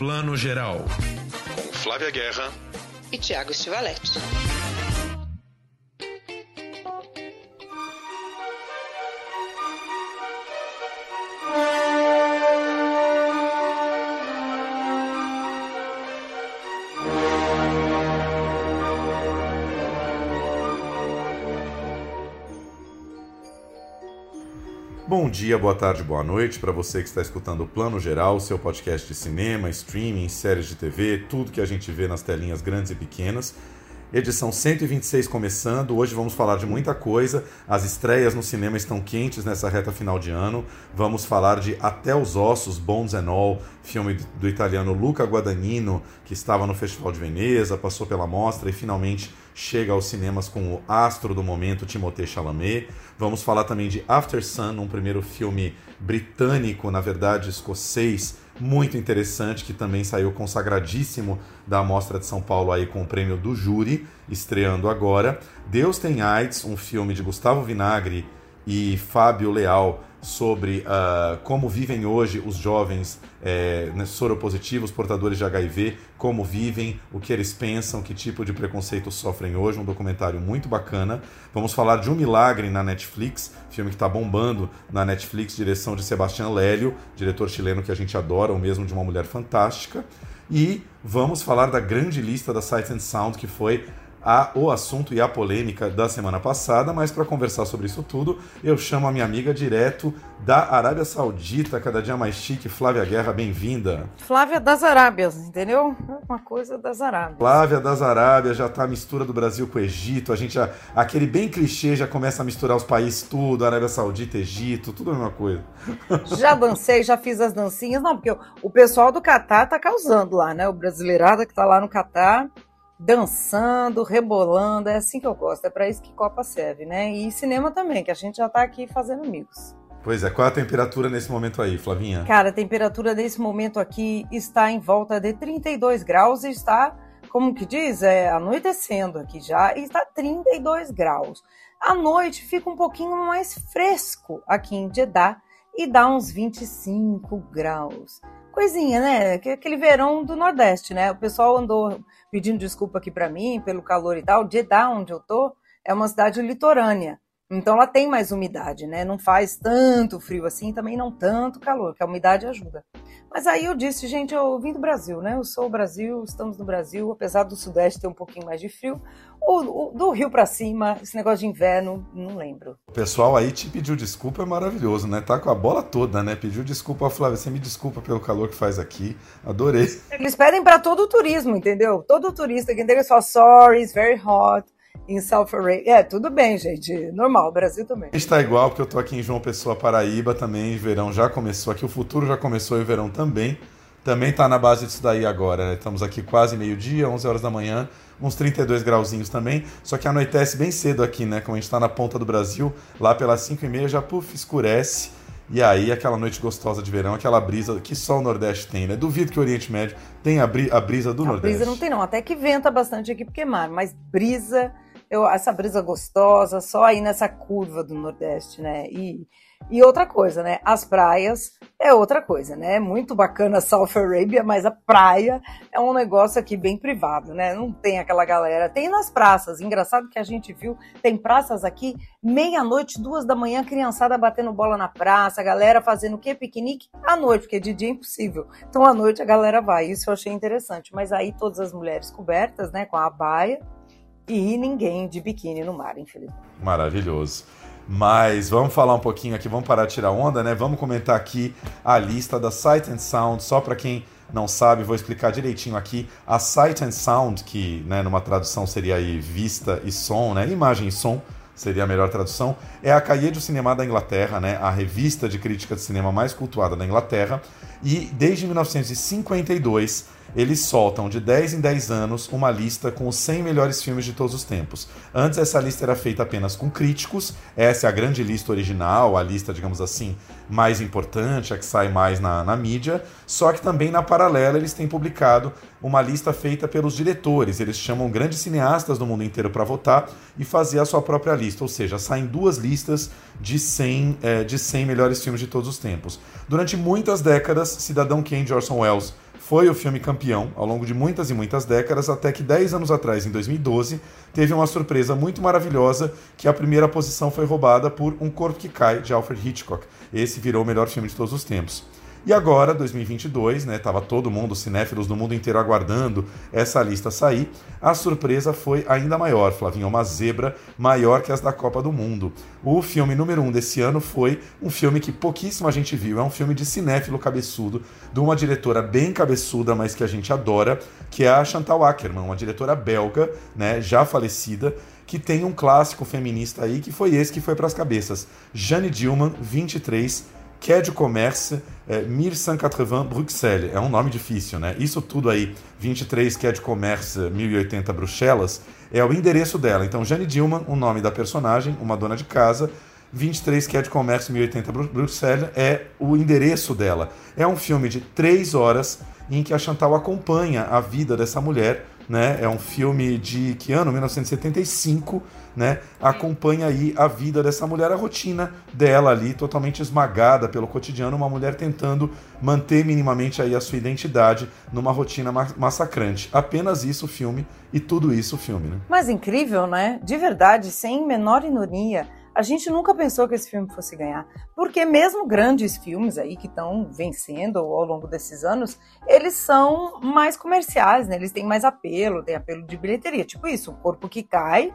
Plano Geral. Com Flávia Guerra e Tiago Stivaletti. Bom dia, boa tarde, boa noite para você que está escutando o Plano Geral, seu podcast de cinema, streaming, séries de TV, tudo que a gente vê nas telinhas grandes e pequenas. Edição 126 começando. Hoje vamos falar de muita coisa. As estreias no cinema estão quentes nessa reta final de ano. Vamos falar de Até os Ossos, Bones and All, filme do italiano Luca Guadagnino, que estava no Festival de Veneza, passou pela mostra e finalmente chega aos cinemas com o astro do momento, Timothée Chalamet. Vamos falar também de After Sun, um primeiro filme britânico, na verdade escocês, muito interessante, que também saiu consagradíssimo da Mostra de São Paulo aí com o prêmio do júri, estreando agora. Deus tem AIDS, um filme de Gustavo Vinagre e Fábio Leal sobre uh, como vivem hoje os jovens é, soropositivos, portadores de HIV, como vivem, o que eles pensam, que tipo de preconceito sofrem hoje. Um documentário muito bacana. Vamos falar de Um Milagre na Netflix, filme que está bombando na Netflix, direção de Sebastião Lélio, diretor chileno que a gente adora, ou mesmo de uma mulher fantástica. E vamos falar da grande lista da Sight and Sound, que foi a, o assunto e a polêmica da semana passada, mas para conversar sobre isso tudo, eu chamo a minha amiga direto da Arábia Saudita, cada dia mais chique, Flávia Guerra, bem-vinda. Flávia das Arábias, entendeu? Uma coisa das Arábias. Flávia das Arábias, já tá a mistura do Brasil com o Egito, a gente já, aquele bem clichê já começa a misturar os países tudo, Arábia Saudita, Egito, tudo a mesma coisa. Já dancei, já fiz as dancinhas, não, porque o, o pessoal do Catar tá causando lá, né? O brasileirada que tá lá no Catar dançando, rebolando, é assim que eu gosto, é para isso que Copa serve, né? E cinema também, que a gente já tá aqui fazendo amigos. Pois é, qual a temperatura nesse momento aí, Flavinha? Cara, a temperatura nesse momento aqui está em volta de 32 graus e está, como que diz, é anoitecendo aqui já, e está 32 graus. À noite fica um pouquinho mais fresco aqui em Jeddah e dá uns 25 graus coisinha, né? Aquele verão do Nordeste, né? O pessoal andou pedindo desculpa aqui para mim pelo calor e tal. Jeddah, onde eu tô, é uma cidade litorânea. Então ela tem mais umidade, né? Não faz tanto frio assim, também não tanto calor, que a umidade ajuda. Mas aí eu disse, gente, eu vim do Brasil, né? Eu sou o Brasil, estamos no Brasil, apesar do Sudeste ter um pouquinho mais de frio. Do Rio para cima, esse negócio de inverno, não lembro. O pessoal aí te pediu desculpa, é maravilhoso, né? Tá com a bola toda, né? Pediu desculpa, Flávia, você me desculpa pelo calor que faz aqui. Adorei. Eles pedem para todo o turismo, entendeu? Todo turista que entende só sorry, it's very hot em South Arabia. É, tudo bem, gente. Normal, Brasil também. Está igual, porque eu tô aqui em João Pessoa, Paraíba também. Verão já começou aqui, o futuro já começou e o verão também. Também tá na base disso daí agora. Né? Estamos aqui quase meio-dia, 11 horas da manhã, uns 32 grauzinhos também. Só que anoitece bem cedo aqui, né? Como a gente está na ponta do Brasil, lá pelas 5 e meia já puf, escurece. E aí, aquela noite gostosa de verão, aquela brisa que só o Nordeste tem, né? Duvido que o Oriente Médio tenha a, brisa do a Nordeste. Brisa não tem, não. Até que venta bastante aqui porque é mar, mas brisa eu, essa brisa gostosa, só aí nessa curva do Nordeste, né? E, e outra coisa, né? As praias é outra coisa, né? Muito bacana South Arabia, mas a praia é um negócio aqui bem privado, né? Não tem aquela galera. Tem nas praças. Engraçado que a gente viu, tem praças aqui, meia-noite, duas da manhã, criançada batendo bola na praça, galera fazendo o quê? Piquenique à noite, porque de dia é impossível. Então à noite a galera vai. Isso eu achei interessante. Mas aí todas as mulheres cobertas, né? Com a baia e ninguém de biquíni no mar, infelizmente. Maravilhoso. Mas vamos falar um pouquinho aqui, vamos parar de tirar onda, né? Vamos comentar aqui a lista da Sight and Sound, só para quem não sabe, vou explicar direitinho aqui. A Sight and Sound, que né, numa tradução seria aí vista e som, né? Imagem e som seria a melhor tradução, é a Cahiers do Cinema da Inglaterra, né? A revista de crítica de cinema mais cultuada da Inglaterra. E desde 1952 eles soltam de 10 em 10 anos uma lista com os 100 melhores filmes de todos os tempos. Antes essa lista era feita apenas com críticos, essa é a grande lista original, a lista, digamos assim, mais importante, a que sai mais na, na mídia, só que também na paralela eles têm publicado uma lista feita pelos diretores, eles chamam grandes cineastas do mundo inteiro para votar e fazer a sua própria lista, ou seja, saem duas listas de 100, é, de 100 melhores filmes de todos os tempos. Durante muitas décadas, Cidadão Kane de Orson Welles foi o filme campeão ao longo de muitas e muitas décadas, até que 10 anos atrás, em 2012, teve uma surpresa muito maravilhosa que a primeira posição foi roubada por Um Corpo que Cai, de Alfred Hitchcock. Esse virou o melhor filme de todos os tempos. E agora, 2022, né, tava todo mundo, cinéfilos do mundo inteiro aguardando essa lista sair. A surpresa foi ainda maior, Flavinho, uma zebra maior que as da Copa do Mundo. O filme número um desse ano foi um filme que pouquíssima gente viu, é um filme de cinéfilo cabeçudo, de uma diretora bem cabeçuda, mas que a gente adora, que é a Chantal Ackerman, uma diretora belga, né, já falecida, que tem um clássico feminista aí, que foi esse que foi para as cabeças. Jane Dillman, 23 Quai du Commerce, é, 1180 Bruxelles. É um nome difícil, né? Isso tudo aí, 23 Quai du Commerce, 1080 Bruxelas, é o endereço dela. Então, Jane Dillman, o nome da personagem, uma dona de casa. 23 Quai du Commerce, 1080 Bruxelas é o endereço dela. É um filme de três horas em que a Chantal acompanha a vida dessa mulher né? É um filme de que ano? 1975, né? Acompanha aí a vida dessa mulher, a rotina dela ali, totalmente esmagada pelo cotidiano, uma mulher tentando manter minimamente aí a sua identidade numa rotina massacrante. Apenas isso o filme e tudo isso o filme, né? Mas incrível, né? De verdade, sem menor ironia a gente nunca pensou que esse filme fosse ganhar, porque mesmo grandes filmes aí que estão vencendo ao longo desses anos, eles são mais comerciais, né? Eles têm mais apelo, tem apelo de bilheteria, tipo isso, O Corpo que Cai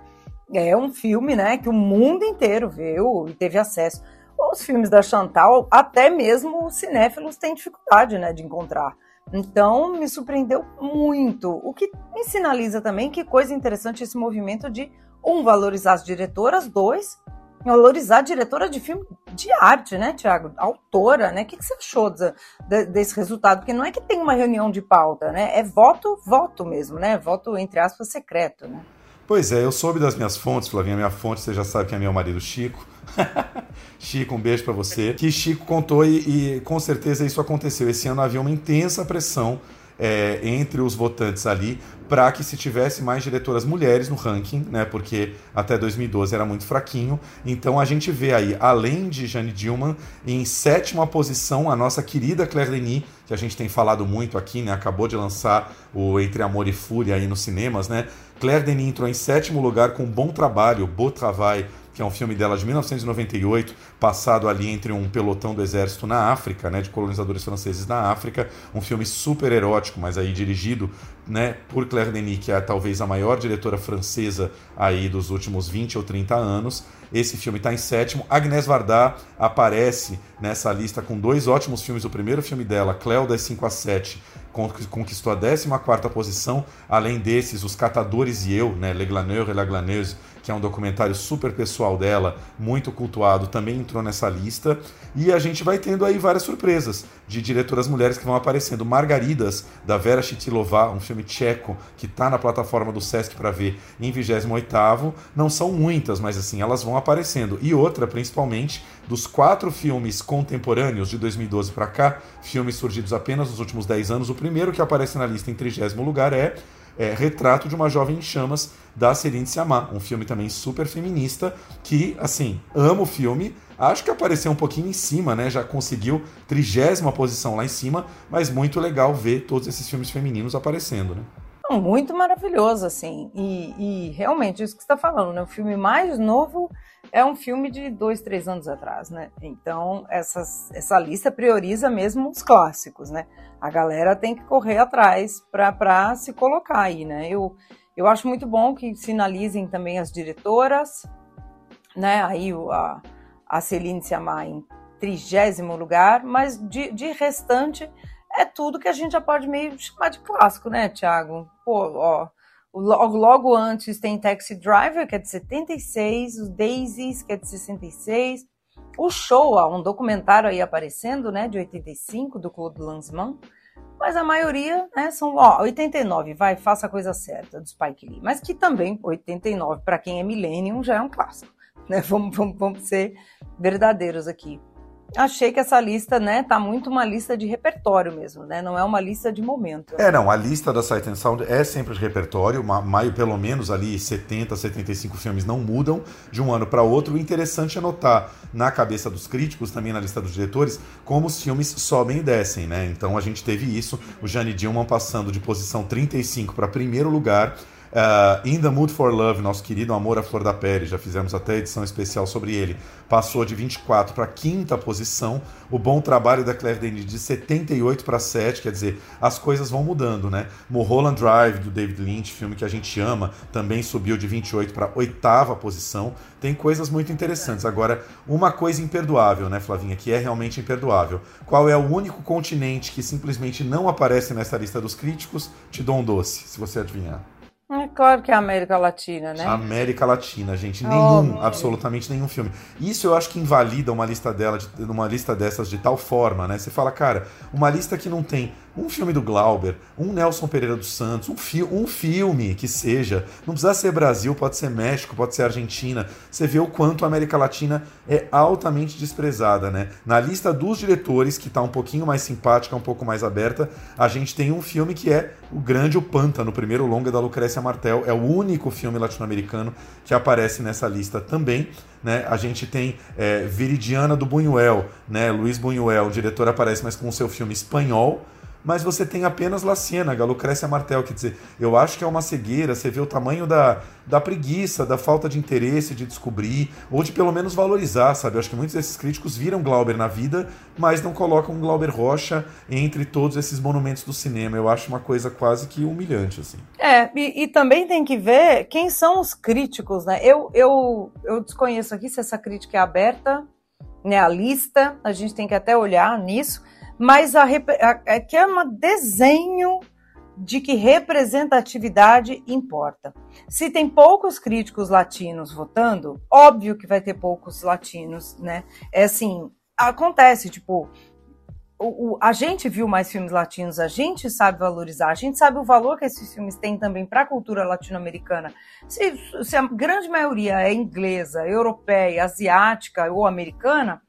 é um filme, né, que o mundo inteiro viu e teve acesso. Os filmes da Chantal, até mesmo os cinéfilos têm dificuldade, né, de encontrar. Então, me surpreendeu muito. O que me sinaliza também que coisa interessante esse movimento de um valorizar as diretoras, dois valorizar diretora de filme de arte, né, Tiago? Autora, né? O que, que você achou de, de, desse resultado? Porque não é que tem uma reunião de pauta, né? É voto, voto mesmo, né? Voto, entre aspas, secreto, né? Pois é, eu soube das minhas fontes, Flavinha, minha fonte, você já sabe que é meu marido Chico. Chico, um beijo para você. Que Chico contou e, e com certeza isso aconteceu. Esse ano havia uma intensa pressão é, entre os votantes ali para que se tivesse mais diretoras mulheres no ranking, né? Porque até 2012 era muito fraquinho. Então a gente vê aí, além de Jane Dillman, em sétima posição a nossa querida Claire Denis, que a gente tem falado muito aqui, né? Acabou de lançar o Entre Amor e Fúria aí nos cinemas, né? Claire Denis entrou em sétimo lugar com um bom trabalho, Beau Travail, que é um filme dela de 1998, passado ali entre um pelotão do exército na África, né, de colonizadores franceses na África, um filme super erótico, mas aí dirigido, né, por Claire Denis, que é talvez a maior diretora francesa aí dos últimos 20 ou 30 anos. Esse filme está em sétimo. Agnès Varda aparece nessa lista com dois ótimos filmes. O primeiro filme dela, Cléo das 5 a 7, conquistou a 14 posição. Além desses, Os Catadores e Eu, né, Le Glaneur et la Glaneuse, que é um documentário super pessoal dela, muito cultuado, também entrou nessa lista. E a gente vai tendo aí várias surpresas de diretoras mulheres que vão aparecendo. Margaridas, da Vera Chitilová, um filme tcheco que está na plataforma do Sesc para ver em 28º. Não são muitas, mas assim, elas vão aparecendo. E outra, principalmente, dos quatro filmes contemporâneos de 2012 para cá, filmes surgidos apenas nos últimos 10 anos, o primeiro que aparece na lista em 30 lugar é é, Retrato de uma Jovem em Chamas, da Celine Sciamma, um filme também super feminista, que, assim, amo o filme, acho que apareceu um pouquinho em cima, né, já conseguiu trigésima posição lá em cima, mas muito legal ver todos esses filmes femininos aparecendo, né. Muito maravilhoso, assim, e, e realmente, isso que você está falando, né, o filme mais novo é um filme de dois, três anos atrás, né? Então, essas, essa lista prioriza mesmo os clássicos, né? A galera tem que correr atrás para se colocar aí, né? Eu, eu acho muito bom que sinalizem também as diretoras, né? Aí a, a Celine Sciamma em trigésimo lugar, mas de, de restante é tudo que a gente já pode meio chamar de clássico, né, Thiago? Pô, ó, Logo, logo antes tem Taxi Driver, que é de 76, os Daisies, que é de 66. O Show, um documentário aí aparecendo, né, de 85, do Claude Lanzmann. Mas a maioria, né, são, ó, 89, vai, faça a coisa certa, do Spike Lee. Mas que também, 89, para quem é Millennium, já é um clássico, né? Vamos, vamos, vamos ser verdadeiros aqui. Achei que essa lista, né, tá muito uma lista de repertório mesmo, né? Não é uma lista de momento. É, não, a lista da Sight and Sound é sempre de repertório, maio pelo menos ali 70, 75 filmes não mudam de um ano para outro. O interessante é notar na cabeça dos críticos, também na lista dos diretores, como os filmes sobem e descem, né? Então a gente teve isso, o Jane Dillman passando de posição 35 para primeiro lugar Uh, In the Mood for Love, nosso querido Amor à Flor da Pele, já fizemos até edição especial sobre ele, passou de 24 para quinta posição. O bom trabalho da Claire Denis de 78 para 7, quer dizer, as coisas vão mudando, né? Mulholland Drive, do David Lynch, filme que a gente ama, também subiu de 28 para oitava posição. Tem coisas muito interessantes. Agora, uma coisa imperdoável, né, Flavinha, que é realmente imperdoável. Qual é o único continente que simplesmente não aparece nessa lista dos críticos? Te dou um doce, se você adivinhar. É claro que é a América Latina, né? América Latina, gente. Nenhum, oh, absolutamente nenhum filme. Isso eu acho que invalida uma lista dela, de, uma lista dessas de tal forma, né? Você fala, cara, uma lista que não tem um filme do Glauber, um Nelson Pereira dos Santos, um, fi um filme que seja. Não precisa ser Brasil, pode ser México, pode ser Argentina. Você vê o quanto a América Latina é altamente desprezada, né? Na lista dos diretores, que está um pouquinho mais simpática, um pouco mais aberta, a gente tem um filme que é O Grande O Pântano, o primeiro longa da Lucrécia Martel. É o único filme latino-americano que aparece nessa lista também. Né? A gente tem é, Viridiana do Buñuel, né? Luiz Buñuel, o diretor aparece, mas com o seu filme espanhol mas você tem apenas La Ciénaga, Lucrécia Martel, quer dizer, eu acho que é uma cegueira, você vê o tamanho da, da preguiça, da falta de interesse de descobrir, ou de pelo menos valorizar, sabe? Eu acho que muitos desses críticos viram Glauber na vida, mas não colocam Glauber Rocha entre todos esses monumentos do cinema. Eu acho uma coisa quase que humilhante, assim. É, e, e também tem que ver quem são os críticos, né? Eu, eu, eu desconheço aqui se essa crítica é aberta, né? A lista, a gente tem que até olhar nisso, mas a, a, é que é um desenho de que representatividade importa. Se tem poucos críticos latinos votando, óbvio que vai ter poucos latinos, né? É assim, acontece, tipo, o, o, a gente viu mais filmes latinos, a gente sabe valorizar, a gente sabe o valor que esses filmes têm também para a cultura latino-americana. Se, se a grande maioria é inglesa, europeia, asiática ou americana,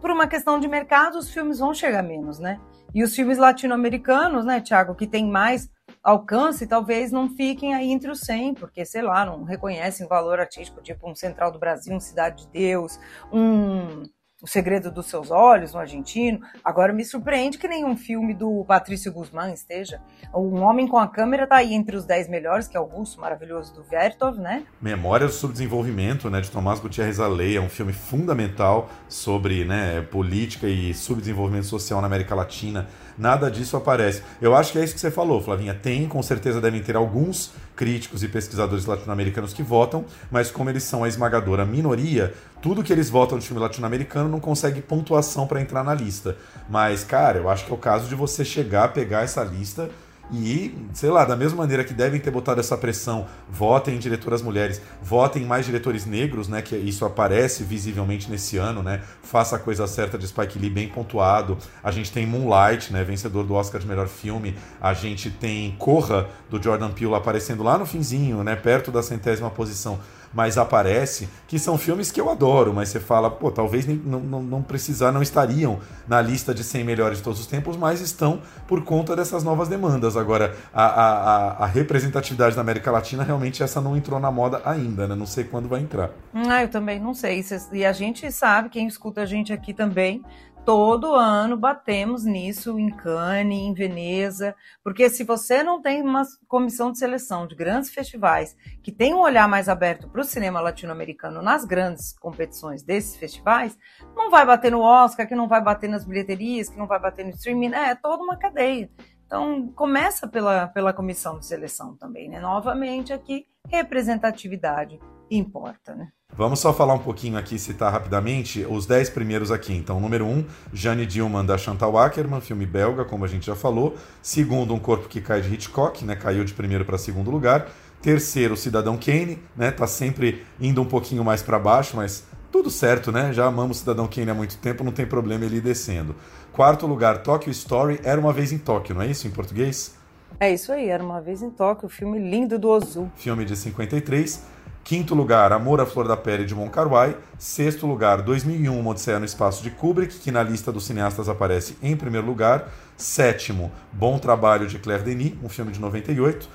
por uma questão de mercado, os filmes vão chegar menos, né? E os filmes latino-americanos, né, Tiago, que tem mais alcance, talvez não fiquem aí entre os 100, porque, sei lá, não reconhecem valor artístico, tipo um Central do Brasil, um Cidade de Deus, um o Segredo dos Seus Olhos, um argentino. Agora me surpreende que nenhum filme do Patrício Guzmán esteja. Um Homem com a Câmera está aí entre os 10 melhores, que é o Russo maravilhoso do Vertov, né? Memória do Subdesenvolvimento, né, de Tomás Gutierrez Alei, é um filme fundamental sobre né, política e subdesenvolvimento social na América Latina nada disso aparece. Eu acho que é isso que você falou, Flavinha. Tem, com certeza devem ter alguns críticos e pesquisadores latino-americanos que votam, mas como eles são a esmagadora minoria, tudo que eles votam de filme latino-americano não consegue pontuação para entrar na lista. Mas, cara, eu acho que é o caso de você chegar, pegar essa lista e, sei lá, da mesma maneira que devem ter botado essa pressão, votem em diretoras mulheres, votem em mais diretores negros, né? Que isso aparece visivelmente nesse ano, né? Faça a coisa certa de Spike Lee bem pontuado. A gente tem Moonlight, né? Vencedor do Oscar de melhor filme. A gente tem Corra, do Jordan Peele, aparecendo lá no finzinho, né? Perto da centésima posição mas aparece, que são filmes que eu adoro, mas você fala, pô, talvez nem, não, não, não precisar, não estariam na lista de 100 melhores de todos os tempos, mas estão por conta dessas novas demandas. Agora, a, a, a representatividade da América Latina, realmente essa não entrou na moda ainda, né? Não sei quando vai entrar. Ah, eu também não sei. E a gente sabe, quem escuta a gente aqui também, todo ano batemos nisso em Cannes, em Veneza, porque se você não tem uma comissão de seleção de grandes festivais que tem um olhar mais aberto para o cinema latino-americano nas grandes competições desses festivais, não vai bater no Oscar, que não vai bater nas bilheterias, que não vai bater no streaming, é, é toda uma cadeia. Então, começa pela, pela comissão de seleção também, né? Novamente aqui, representatividade importa, né? Vamos só falar um pouquinho aqui, citar rapidamente os 10 primeiros aqui. Então, número 1, um, Jane Dillman, da Chantal Ackerman, filme belga, como a gente já falou. Segundo, Um Corpo que Cai, de Hitchcock, né, caiu de primeiro para segundo lugar. Terceiro, Cidadão Kane, né, tá sempre indo um pouquinho mais para baixo, mas tudo certo, né? Já amamos Cidadão Kane há muito tempo, não tem problema ele ir descendo. Quarto lugar, Tokyo Story, Era Uma Vez em Tóquio, não é isso em português? É isso aí, era uma vez em Tóquio, o filme lindo do Ozu. Filme de 53. Quinto lugar, Amor à Flor da Pele de Mon Kar-wai. Sexto lugar, 2001, Uma Odisseia no Espaço de Kubrick, que na lista dos cineastas aparece em primeiro lugar. Sétimo, Bom Trabalho de Claire Denis, um filme de 98.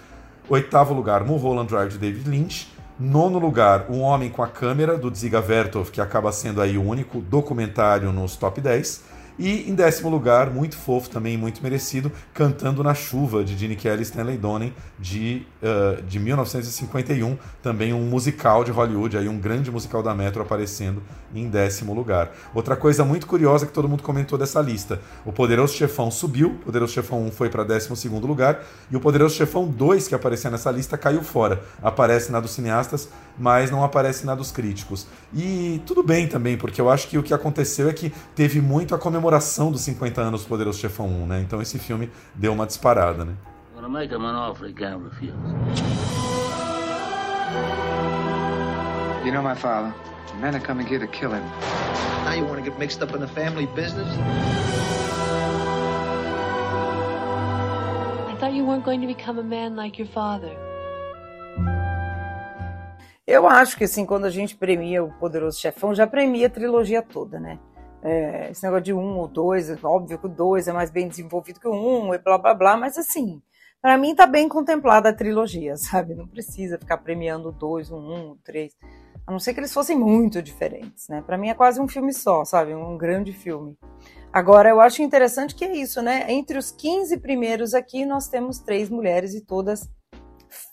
Oitavo lugar, Mulholland Drive de David Lynch. Nono lugar, Um Homem com a Câmera, do Dziga Vertov, que acaba sendo aí o único documentário nos top 10. E em décimo lugar, muito fofo também, muito merecido, Cantando na Chuva, de Gene Kelly e Stanley Donen, de, uh, de 1951, também um musical de Hollywood, aí um grande musical da Metro aparecendo em décimo lugar. Outra coisa muito curiosa que todo mundo comentou dessa lista, o Poderoso Chefão subiu, o Poderoso Chefão 1 foi para décimo segundo lugar, e o Poderoso Chefão 2, que aparecia nessa lista, caiu fora. Aparece na dos cineastas, mas não aparece na dos críticos. E tudo bem também, porque eu acho que o que aconteceu é que teve muito a comemoração comemoração dos 50 anos do Poderoso Chefão 1, né? Então esse filme deu uma disparada, né? You know my father. Men are coming here to kill him. Now you want to get mixed up in the family business? I thought you weren't going to become a man like your father. Eu acho que assim, quando a gente premia o Poderoso Chefão, já premia a trilogia toda, né? É, esse negócio de um ou dois, óbvio que o dois é mais bem desenvolvido que o um, e blá blá blá, mas assim, para mim tá bem contemplada a trilogia, sabe? Não precisa ficar premiando dois, um, o três, a não ser que eles fossem muito diferentes, né? Para mim é quase um filme só, sabe? Um grande filme. Agora, eu acho interessante que é isso, né? Entre os 15 primeiros aqui, nós temos três mulheres e todas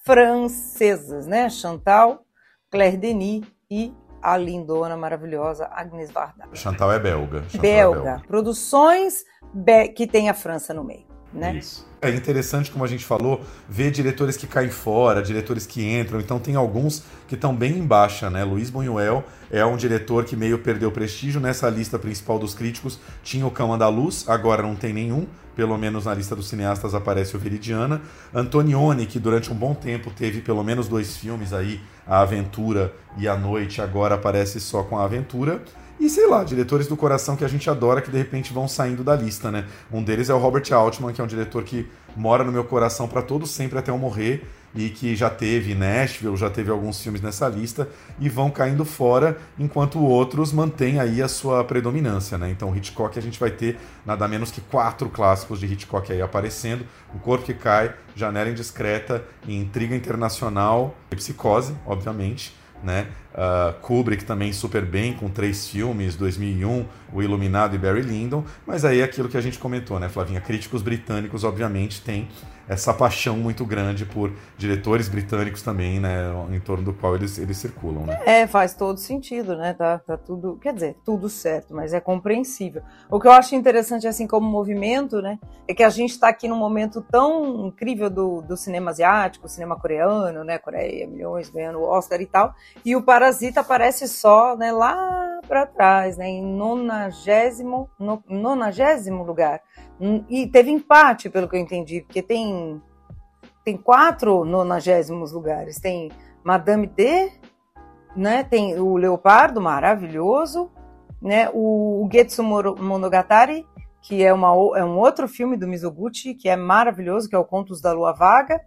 francesas, né? Chantal, Claire Denis e a lindona, maravilhosa Agnes Varda. Chantal é belga. Chantal belga. É belga. Produções be que tem a França no meio, né? Isso. É interessante, como a gente falou, ver diretores que caem fora, diretores que entram. Então tem alguns que estão bem em baixa, né? Luiz Buñuel é um diretor que meio perdeu prestígio nessa lista principal dos críticos. Tinha o Cão Andaluz, agora não tem nenhum. Pelo menos na lista dos cineastas aparece o Veridiana. Antonioni, que durante um bom tempo teve pelo menos dois filmes aí, A Aventura e A Noite, agora aparece só com A Aventura. E sei lá, diretores do coração que a gente adora que de repente vão saindo da lista, né? Um deles é o Robert Altman, que é um diretor que mora no meu coração para todo sempre até eu morrer e que já teve Nashville, já teve alguns filmes nessa lista e vão caindo fora, enquanto outros mantêm aí a sua predominância, né? Então Hitchcock a gente vai ter nada menos que quatro clássicos de Hitchcock aí aparecendo: O Corpo que Cai, Janela Indiscreta, Intriga Internacional, e Psicose, obviamente né? Uh, Kubrick também super bem com três filmes, 2001, O Iluminado e Barry Lyndon, mas aí é aquilo que a gente comentou, né, Flavinha? Críticos britânicos, obviamente, têm essa paixão muito grande por diretores britânicos também, né, em torno do qual eles, eles circulam, né? É, faz todo sentido, né? Tá, tá tudo, quer dizer, tudo certo, mas é compreensível. O que eu acho interessante, assim, como movimento, né, é que a gente está aqui num momento tão incrível do, do cinema asiático, cinema coreano, né, Coreia, milhões ganhando Oscar e tal, e o Parasita aparece só, né, lá para trás, né, em nonagésimo, no, nonagésimo lugar. E teve empate, pelo que eu entendi, porque tem, tem quatro nonagésimos lugares. Tem Madame D, né? tem o Leopardo, maravilhoso, né? o, o Getsu Monogatari, que é, uma, é um outro filme do Mizoguchi, que é maravilhoso, que é o Contos da Lua Vaga,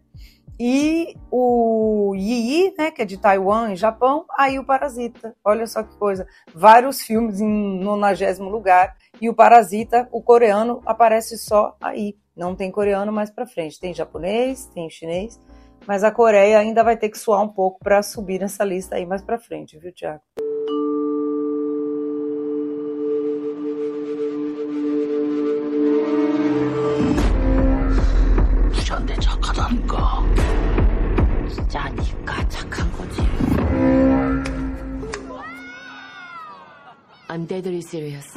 e o Yi, né, que é de Taiwan, e Japão, aí o Parasita. Olha só que coisa. Vários filmes em nonagésimo lugar e o Parasita, o coreano, aparece só aí. Não tem coreano mais para frente. Tem japonês, tem chinês, mas a Coreia ainda vai ter que suar um pouco para subir nessa lista aí mais para frente, viu, Tiago? I'm deadly serious.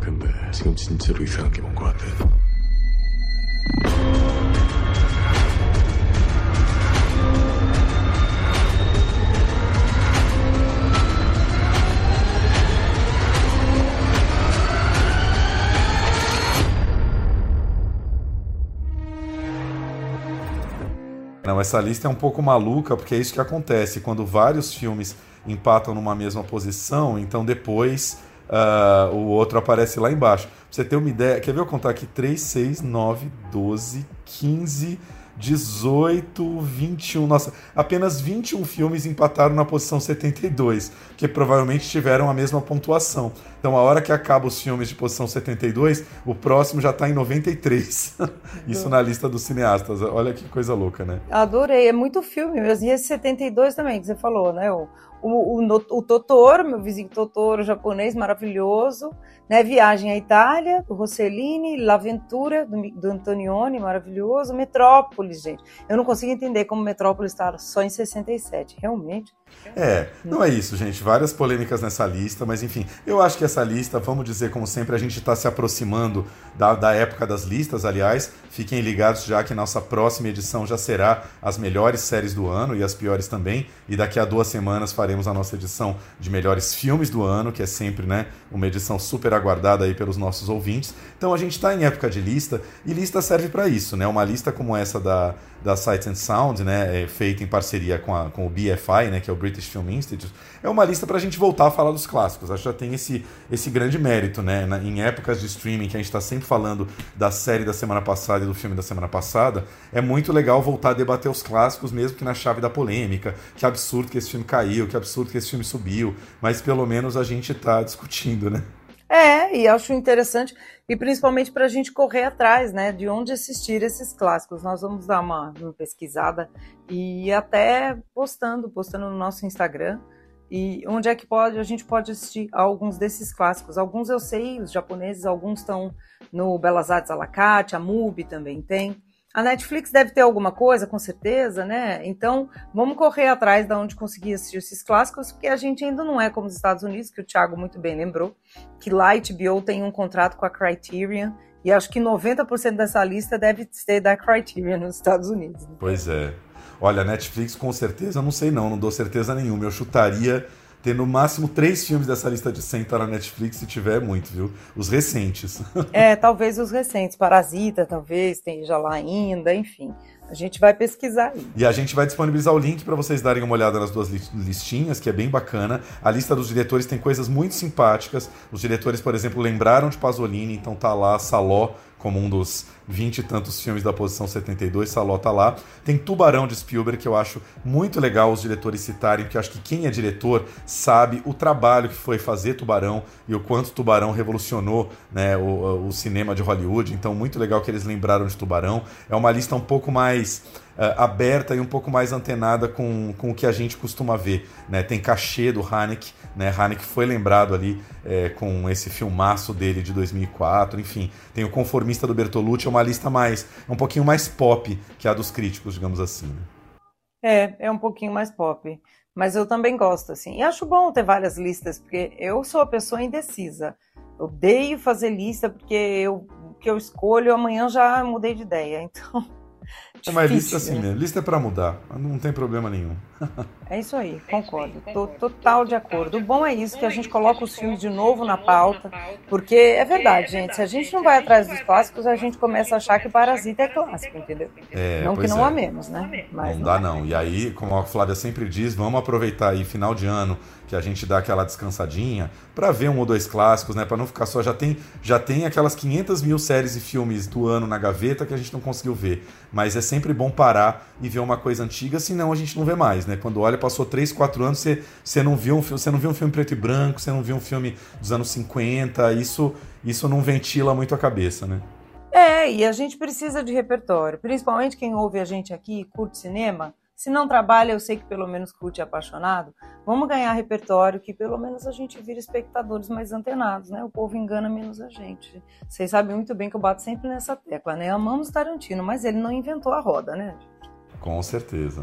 근데 지금 진짜로 이상한 게 뭔 것 같아. Não, essa lista é um pouco maluca, porque é isso que acontece. Quando vários filmes empatam numa mesma posição, então depois uh, o outro aparece lá embaixo. Pra você ter uma ideia, quer ver eu contar aqui? 3, 6, 9, 12, 15, 18, 21. Nossa, apenas 21 filmes empataram na posição 72, que provavelmente tiveram a mesma pontuação. Então, a hora que acaba os filmes de posição 72, o próximo já está em 93. Isso na lista dos cineastas. Olha que coisa louca, né? Adorei. É muito filme mesmo. E esse 72 também, que você falou, né? O, o, o, o Totoro, meu vizinho Totoro japonês maravilhoso, né? Viagem à Itália, do Rossellini, L'Aventura, do, do Antonioni, maravilhoso, Metrópolis, gente. Eu não consigo entender como Metrópolis está só em 67, realmente. É, não é isso, gente. Várias polêmicas nessa lista, mas enfim, eu acho que essa lista, vamos dizer, como sempre, a gente está se aproximando da, da época das listas, aliás. Fiquem ligados já que nossa próxima edição já será as melhores séries do ano e as piores também. E daqui a duas semanas faremos a nossa edição de melhores filmes do ano, que é sempre né, uma edição super aguardada aí pelos nossos ouvintes. Então a gente está em época de lista e lista serve para isso, né? Uma lista como essa da, da Sight and Sound, né, é feita em parceria com, a, com o BFI, né, que é o British Film Institute, é uma lista para a gente voltar a falar dos clássicos. Acho que já tem esse, esse grande mérito, né? Na, em épocas de streaming que a gente está sempre falando da série da semana passada e do filme da semana passada, é muito legal voltar a debater os clássicos, mesmo que na chave da polêmica. Que absurdo que esse filme caiu, que absurdo que esse filme subiu, mas pelo menos a gente está discutindo, né? É, e acho interessante, e principalmente para a gente correr atrás, né, de onde assistir esses clássicos. Nós vamos dar uma, uma pesquisada e até postando, postando no nosso Instagram, e onde é que pode a gente pode assistir a alguns desses clássicos. Alguns eu sei, os japoneses, alguns estão no Belas Artes à a MUBI também tem. A Netflix deve ter alguma coisa, com certeza, né? Então, vamos correr atrás de onde conseguir assistir esses clássicos, porque a gente ainda não é como os Estados Unidos, que o Thiago muito bem lembrou, que a HBO tem um contrato com a Criterion, e acho que 90% dessa lista deve ser da Criterion nos Estados Unidos. Pois é. Olha, Netflix com certeza, não sei não, não dou certeza nenhuma. Eu chutaria ter no máximo três filmes dessa lista de 100 tá na Netflix, se tiver muito, viu? Os recentes. É, talvez os recentes. Parasita, talvez, esteja lá ainda, enfim. A gente vai pesquisar aí. E a gente vai disponibilizar o link para vocês darem uma olhada nas duas listinhas, que é bem bacana. A lista dos diretores tem coisas muito simpáticas. Os diretores, por exemplo, lembraram de Pasolini, então tá lá Saló como um dos vinte e tantos filmes da posição 72, Saló tá lá. Tem Tubarão de Spielberg, que eu acho muito legal os diretores citarem, porque eu acho que quem é diretor sabe o trabalho que foi fazer Tubarão e o quanto Tubarão revolucionou né, o, o cinema de Hollywood. Então, muito legal que eles lembraram de Tubarão. É uma lista um pouco mais uh, aberta e um pouco mais antenada com, com o que a gente costuma ver. Né? Tem cachê do Haneke, né? Haneke foi lembrado ali é, com esse filmaço dele de 2004, enfim. Tem o Conformista do Bertolucci, é uma lista mais, é um pouquinho mais pop que a dos críticos, digamos assim. Né? É, é um pouquinho mais pop. Mas eu também gosto, assim. E acho bom ter várias listas, porque eu sou a pessoa indecisa. Eu odeio fazer lista, porque eu, o que eu escolho amanhã já mudei de ideia. Então, é, mas lista assim mesmo. Lista é para mudar. Não tem problema nenhum. É isso aí, concordo. Tô total de acordo. O bom é isso, que a gente coloca os filmes de novo na pauta, porque é verdade, gente. Se a gente não vai atrás dos clássicos, a gente começa a achar que Parasita é clássico, entendeu? É, não que não é. amemos, né? Mas não, dá não. E aí, como a Flávia sempre diz, vamos aproveitar aí final de ano que a gente dá aquela descansadinha para ver um ou dois clássicos, né? Para não ficar só já tem já tem aquelas 500 mil séries e filmes do ano na gaveta que a gente não conseguiu ver. Mas é sempre bom parar e ver uma coisa antiga, senão a gente não vê mais, né? Quando olha, passou 3, 4 anos, você, você não viu um você não viu um filme preto e branco, você não viu um filme dos anos 50, isso isso não ventila muito a cabeça, né? É, e a gente precisa de repertório, principalmente quem ouve a gente aqui, curte cinema, se não trabalha, eu sei que pelo menos curte apaixonado. Vamos ganhar repertório que pelo menos a gente vira espectadores mais antenados, né? O povo engana menos a gente. Vocês sabem muito bem que eu bato sempre nessa tecla, né? Amamos Tarantino, mas ele não inventou a roda, né? Com certeza.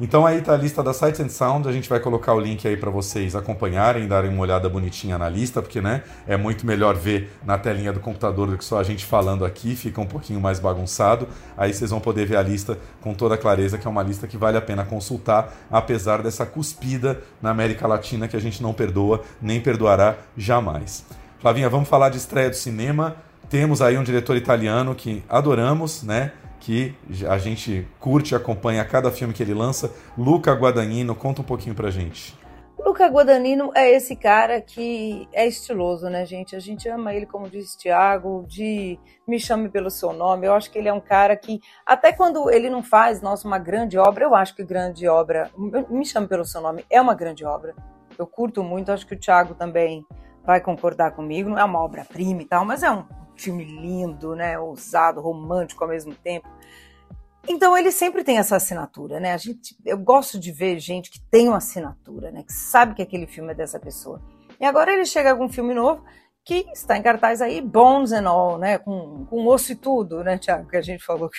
Então aí tá a lista da Sight and Sound, a gente vai colocar o link aí para vocês acompanharem, darem uma olhada bonitinha na lista, porque né, é muito melhor ver na telinha do computador do que só a gente falando aqui, fica um pouquinho mais bagunçado. Aí vocês vão poder ver a lista com toda clareza, que é uma lista que vale a pena consultar, apesar dessa cuspida na América Latina que a gente não perdoa, nem perdoará jamais. Flavinha, vamos falar de estreia do cinema. Temos aí um diretor italiano que adoramos, né? que a gente curte e acompanha cada filme que ele lança. Luca Guadagnino, conta um pouquinho pra gente. Luca Guadagnino é esse cara que é estiloso, né, gente? A gente ama ele, como disse Tiago, de Me Chame Pelo Seu Nome. Eu acho que ele é um cara que, até quando ele não faz, nossa, uma grande obra, eu acho que grande obra, Me Chame Pelo Seu Nome é uma grande obra. Eu curto muito, acho que o Tiago também vai concordar comigo. Não é uma obra-prima e tal, mas é um filme lindo, né? Ousado, romântico ao mesmo tempo. Então ele sempre tem essa assinatura, né? A gente, eu gosto de ver gente que tem uma assinatura, né? Que sabe que aquele filme é dessa pessoa. E agora ele chega com um filme novo que está em cartaz aí, Bones and All, né? Com, com osso e tudo, né, Tiago? Que a gente falou que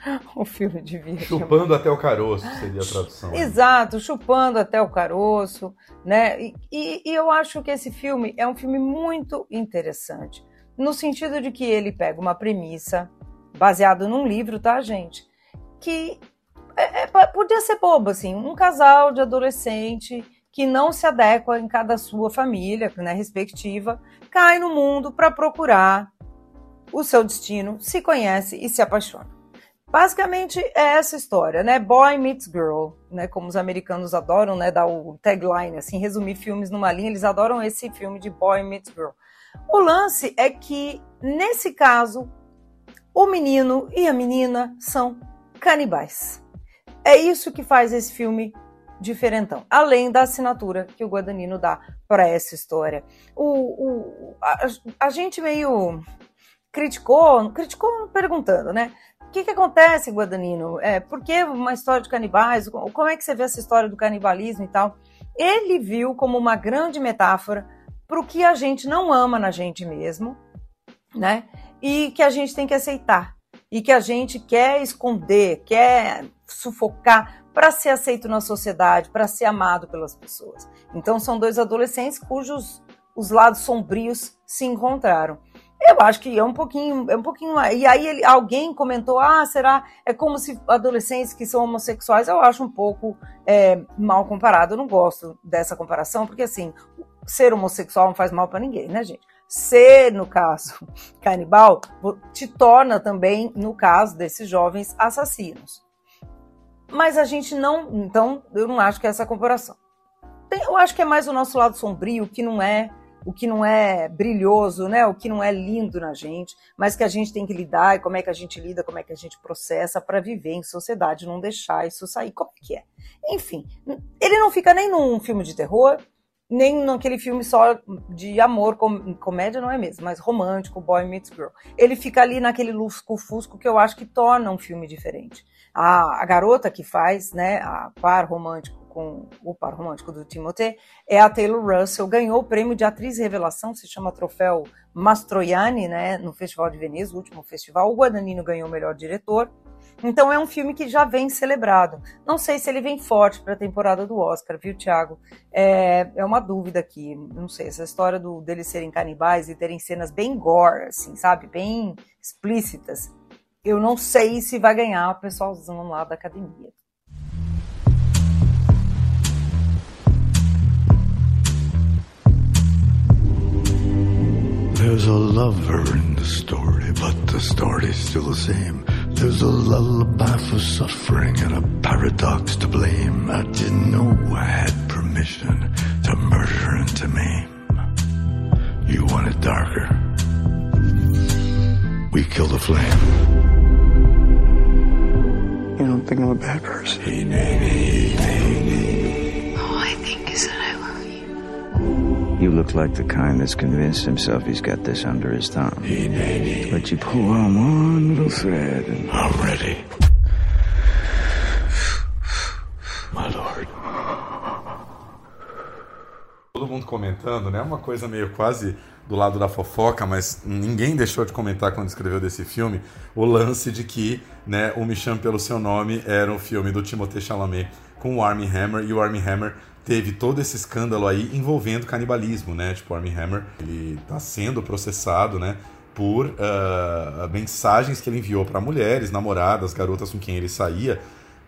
o, filme devia. Chupando chamar. até o caroço seria a tradução. Né? Exato, chupando até o caroço, né? E, e, e eu acho que esse filme é um filme muito interessante, no sentido de que ele pega uma premissa baseado num livro, tá, gente? Que é, é, podia ser bobo, assim, um casal de adolescente que não se adequa em cada sua família, né, respectiva, cai no mundo para procurar o seu destino, se conhece e se apaixona. Basicamente é essa história, né? Boy meets girl, né? Como os americanos adoram, né? Dar o tagline, assim, resumir filmes numa linha, eles adoram esse filme de Boy meets girl. O lance é que, nesse caso, o menino e a menina são canibais. É isso que faz esse filme diferentão, além da assinatura que o Guadagnino dá para essa história. O, o a, a, gente meio criticou, criticou perguntando, né? O que, que acontece, Guadagnino? É, por que uma história de canibais? Como é que você vê essa história do canibalismo e tal? Ele viu como uma grande metáfora para o que a gente não ama na gente mesmo, né? e que a gente tem que aceitar e que a gente quer esconder, quer sufocar para ser aceito na sociedade, para ser amado pelas pessoas. Então são dois adolescentes cujos os lados sombrios se encontraram. Eu acho que é um pouquinho, é um pouquinho. E aí ele, alguém comentou: ah, será? É como se adolescentes que são homossexuais. Eu acho um pouco é, mal comparado. Eu não gosto dessa comparação, porque assim, ser homossexual não faz mal para ninguém, né, gente? ser, no caso, canibal, te torna também, no caso desses jovens assassinos. Mas a gente não, então, eu não acho que é essa comparação. Eu acho que é mais o nosso lado sombrio, que não é o que não é brilhoso, né? O que não é lindo na gente, mas que a gente tem que lidar e como é que a gente lida, como é que a gente processa para viver em sociedade, não deixar isso sair como é que é. Enfim, ele não fica nem num filme de terror, nem naquele filme só de amor, com, comédia não é mesmo, mas romântico, Boy Meets Girl. Ele fica ali naquele lusco-fusco que eu acho que torna um filme diferente. A, a garota que faz, né, a par romântico com o par romântico do Timothée é a Taylor Russell, ganhou o prêmio de atriz revelação, se chama troféu Mastroianni, né, no Festival de Veneza, o último festival. O Guadagnino ganhou o melhor diretor. Então é um filme que já vem celebrado. Não sei se ele vem forte para a temporada do Oscar, viu, Thiago? É, é uma dúvida aqui. Não sei, essa história do, deles serem canibais e terem cenas bem gore, assim, sabe? Bem explícitas. Eu não sei se vai ganhar o pessoalzão lá da academia. There's a lover in the story, but the story's still the same. There's a lullaby for suffering and a paradox to blame. I didn't know I had permission to murder and to maim. You want it darker? We kill the flame. You don't think I'm a bad person? Oh, I think is that I love you. Look like the kind that's convinced himself he's got this under his thumb. But you pull on one little thread and... I'm ready. My lord. Todo mundo comentando, né? Uma coisa meio quase do lado da fofoca, mas ninguém deixou de comentar quando escreveu desse filme o lance de que, né, o Me Chame Pelo Seu Nome era um filme do Timothée Chalamet com o Armie Hammer e o Armie Hammer teve todo esse escândalo aí envolvendo canibalismo, né? Tipo, Armie Hammer, ele tá sendo processado, né? Por uh, mensagens que ele enviou para mulheres, namoradas, garotas com quem ele saía,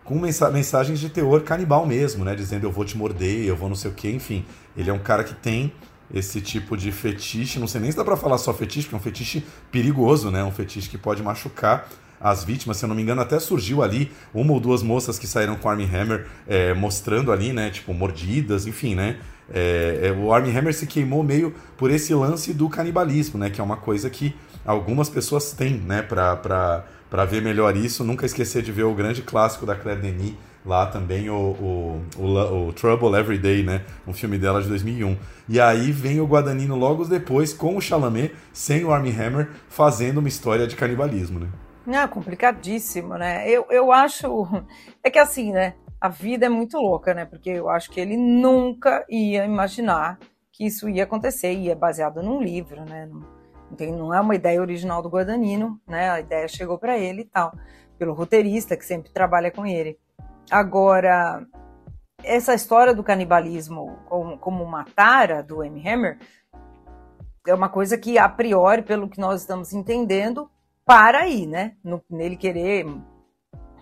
com mensa mensagens de teor canibal mesmo, né? Dizendo eu vou te morder, eu vou não sei o que, enfim. Ele é um cara que tem esse tipo de fetiche, não sei nem se dá pra falar só fetiche, porque é um fetiche perigoso, né? Um fetiche que pode machucar as vítimas. Se eu não me engano, até surgiu ali uma ou duas moças que saíram com Armie Hammer é, mostrando ali, né? Tipo, mordidas, enfim, né? É, é, o Armie Hammer se queimou meio por esse lance do canibalismo, né? Que é uma coisa que algumas pessoas têm, né? Pra, pra, pra ver melhor isso. Nunca esquecer de ver o grande clássico da Claire Denis, lá também o, o, o, o, Trouble Every Day, né? Um filme dela de 2001. E aí vem o Guadagnino logo depois com o Chalamet, sem o Armie Hammer, fazendo uma história de canibalismo, né? Não, complicadíssimo, né? Eu, eu acho. É que assim, né? A vida é muito louca, né? Porque eu acho que ele nunca ia imaginar que isso ia acontecer. E é baseado num livro, né? Não, tem, não é uma ideia original do Guadagnino, né? A ideia chegou para ele e tal, pelo roteirista que sempre trabalha com ele. Agora, essa história do canibalismo como, como uma tara do M. Hammer é uma coisa que, a priori, pelo que nós estamos entendendo, para aí, né? No, nele querer.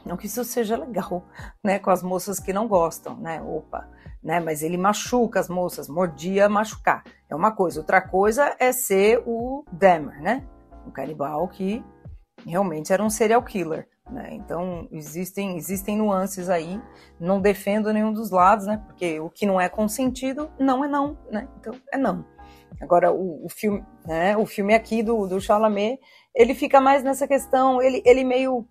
Não que isso seja legal, né? Com as moças que não gostam, né? Opa, né? Mas ele machuca as moças, mordia, machucar. É uma coisa. Outra coisa é ser o Dahmer, né? Um canibal que realmente era um serial killer. Né? Então existem existem nuances aí. Não defendo nenhum dos lados, né? Porque o que não é consentido não é não, né? Então é não. Agora o, o filme, né? O filme aqui do, do Chalamet ele fica mais nessa questão, ele, ele meio.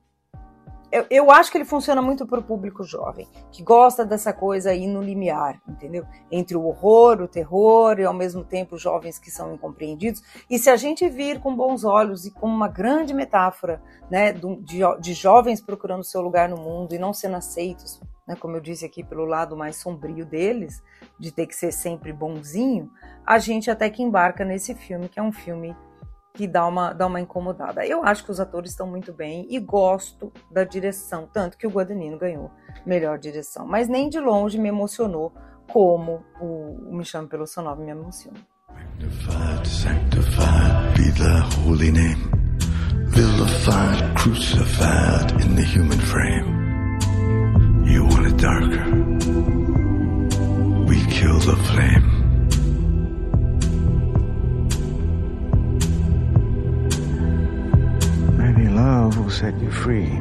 Eu, eu acho que ele funciona muito para o público jovem, que gosta dessa coisa aí no limiar, entendeu? Entre o horror, o terror e ao mesmo tempo jovens que são incompreendidos. E se a gente vir com bons olhos e como uma grande metáfora né, de, de jovens procurando seu lugar no mundo e não sendo aceitos, né, como eu disse aqui, pelo lado mais sombrio deles, de ter que ser sempre bonzinho, a gente até que embarca nesse filme, que é um filme que dá uma, dá uma incomodada. Eu acho que os atores estão muito bem e gosto da direção, tanto que o Guadagnino ganhou melhor direção, mas nem de longe me emocionou como o, o Me Chame Pelo Seu Nome me emociona. Sanctified, sanctified be thy holy name. Vilified, crucified in the human frame. You want it darker. We kill the flame. Love will set you free.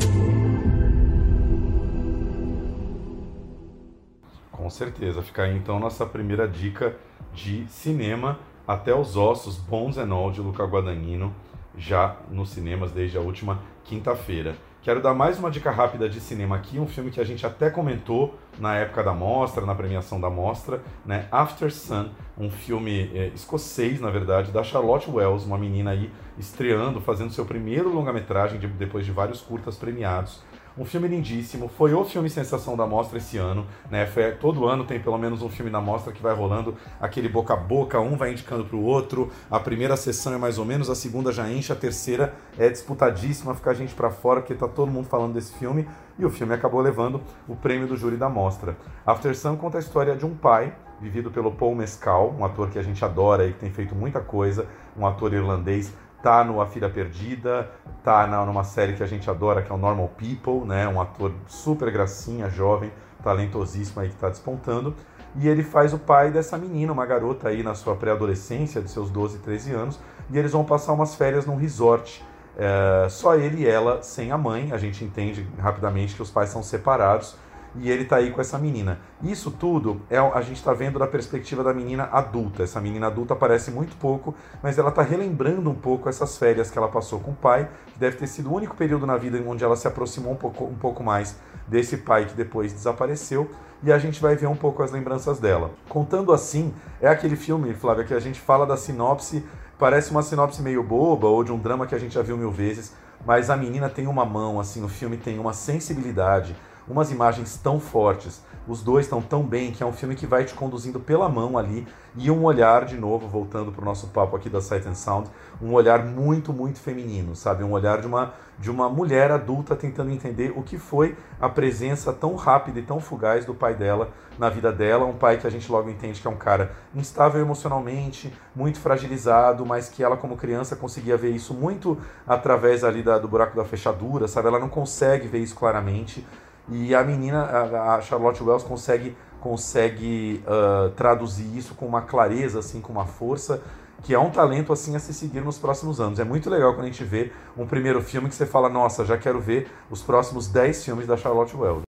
Com certeza. Fica aí então nossa primeira dica de cinema até os ossos, Bones and All, de Luca Guadagnino, já nos cinemas desde a última quinta-feira. Quero dar mais uma dica rápida de cinema aqui, um filme que a gente até comentou na época da mostra, na premiação da mostra, né? After Sun, um filme é, escocês, na verdade, da Charlotte Wells, uma menina aí estreando, fazendo seu primeiro longa-metragem de, depois de vários curtas premiados. Um filme lindíssimo, foi o filme sensação da mostra esse ano, né? Foi, todo ano tem pelo menos um filme na mostra que vai rolando aquele boca a boca, um vai indicando para o outro. A primeira sessão é mais ou menos, a segunda já enche, a terceira é disputadíssima, fica a gente para fora porque tá todo mundo falando desse filme e o filme acabou levando o prêmio do júri da mostra. After Sun conta a história de um pai vivido pelo Paul Mescal, um ator que a gente adora e que tem feito muita coisa, um ator irlandês tá no A Filha Perdida, tá na, numa série que a gente adora, que é o Normal People, né? Um ator super gracinha, jovem, talentosíssimo aí que está despontando. E ele faz o pai dessa menina, uma garota aí na sua pré-adolescência, de seus 12, 13 anos, e eles vão passar umas férias num resort. É, só ele e ela sem a mãe. A gente entende rapidamente que os pais são separados e ele tá aí com essa menina. Isso tudo é a gente está vendo da perspectiva da menina adulta. Essa menina adulta aparece muito pouco, mas ela está relembrando um pouco essas férias que ela passou com o pai, que deve ter sido o único período na vida onde ela se aproximou um pouco, um pouco mais desse pai que depois desapareceu. E a gente vai ver um pouco as lembranças dela. Contando assim, é aquele filme, Flávia, que a gente fala da sinopse, parece uma sinopse meio boba ou de um drama que a gente já viu mil vezes, mas a menina tem uma mão, assim, o filme tem uma sensibilidade umas imagens tão fortes, os dois estão tão bem que é um filme que vai te conduzindo pela mão ali e um olhar de novo voltando para o nosso papo aqui da Sight and Sound, um olhar muito muito feminino, sabe, um olhar de uma de uma mulher adulta tentando entender o que foi a presença tão rápida e tão fugaz do pai dela na vida dela, um pai que a gente logo entende que é um cara instável emocionalmente, muito fragilizado, mas que ela como criança conseguia ver isso muito através ali da, do buraco da fechadura, sabe, ela não consegue ver isso claramente e a menina, a Charlotte Wells, consegue, consegue uh, traduzir isso com uma clareza, assim, com uma força. que é um talento assim a se seguir nos próximos anos. É muito legal quando a gente vê um primeiro filme que você fala, nossa, já quero ver os próximos 10 filmes da Charlotte Wells.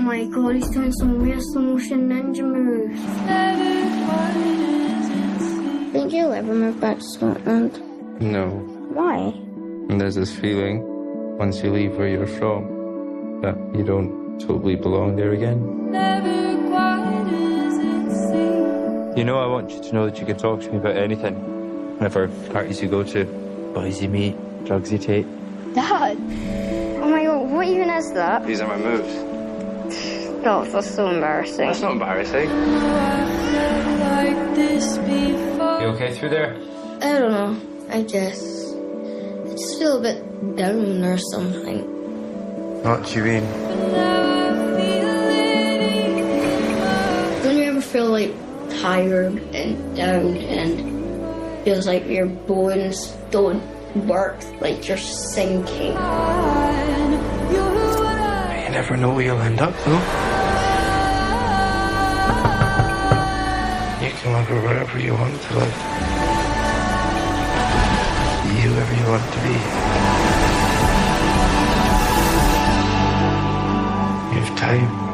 My god, he's doing some real slow motion ninja moves. Think you'll ever move back to Scotland? No. Why? And there's this feeling, once you leave where you're from, that you don't totally belong there again. Never quietness. You know, I want you to know that you can talk to me about anything. Whatever parties you go to, boys you meet, drugs you take. Dad! Oh my god, what even is that? These are my moves. No, that's so embarrassing. That's not embarrassing. You okay through there? I don't know, I guess. I just feel a bit down or something. What do you mean? Don't you ever feel like tired and down and feels like your bones don't work, like you're sinking? You never know where you'll end up, though. Live wherever you want to live. Be whoever you want to be. You have time.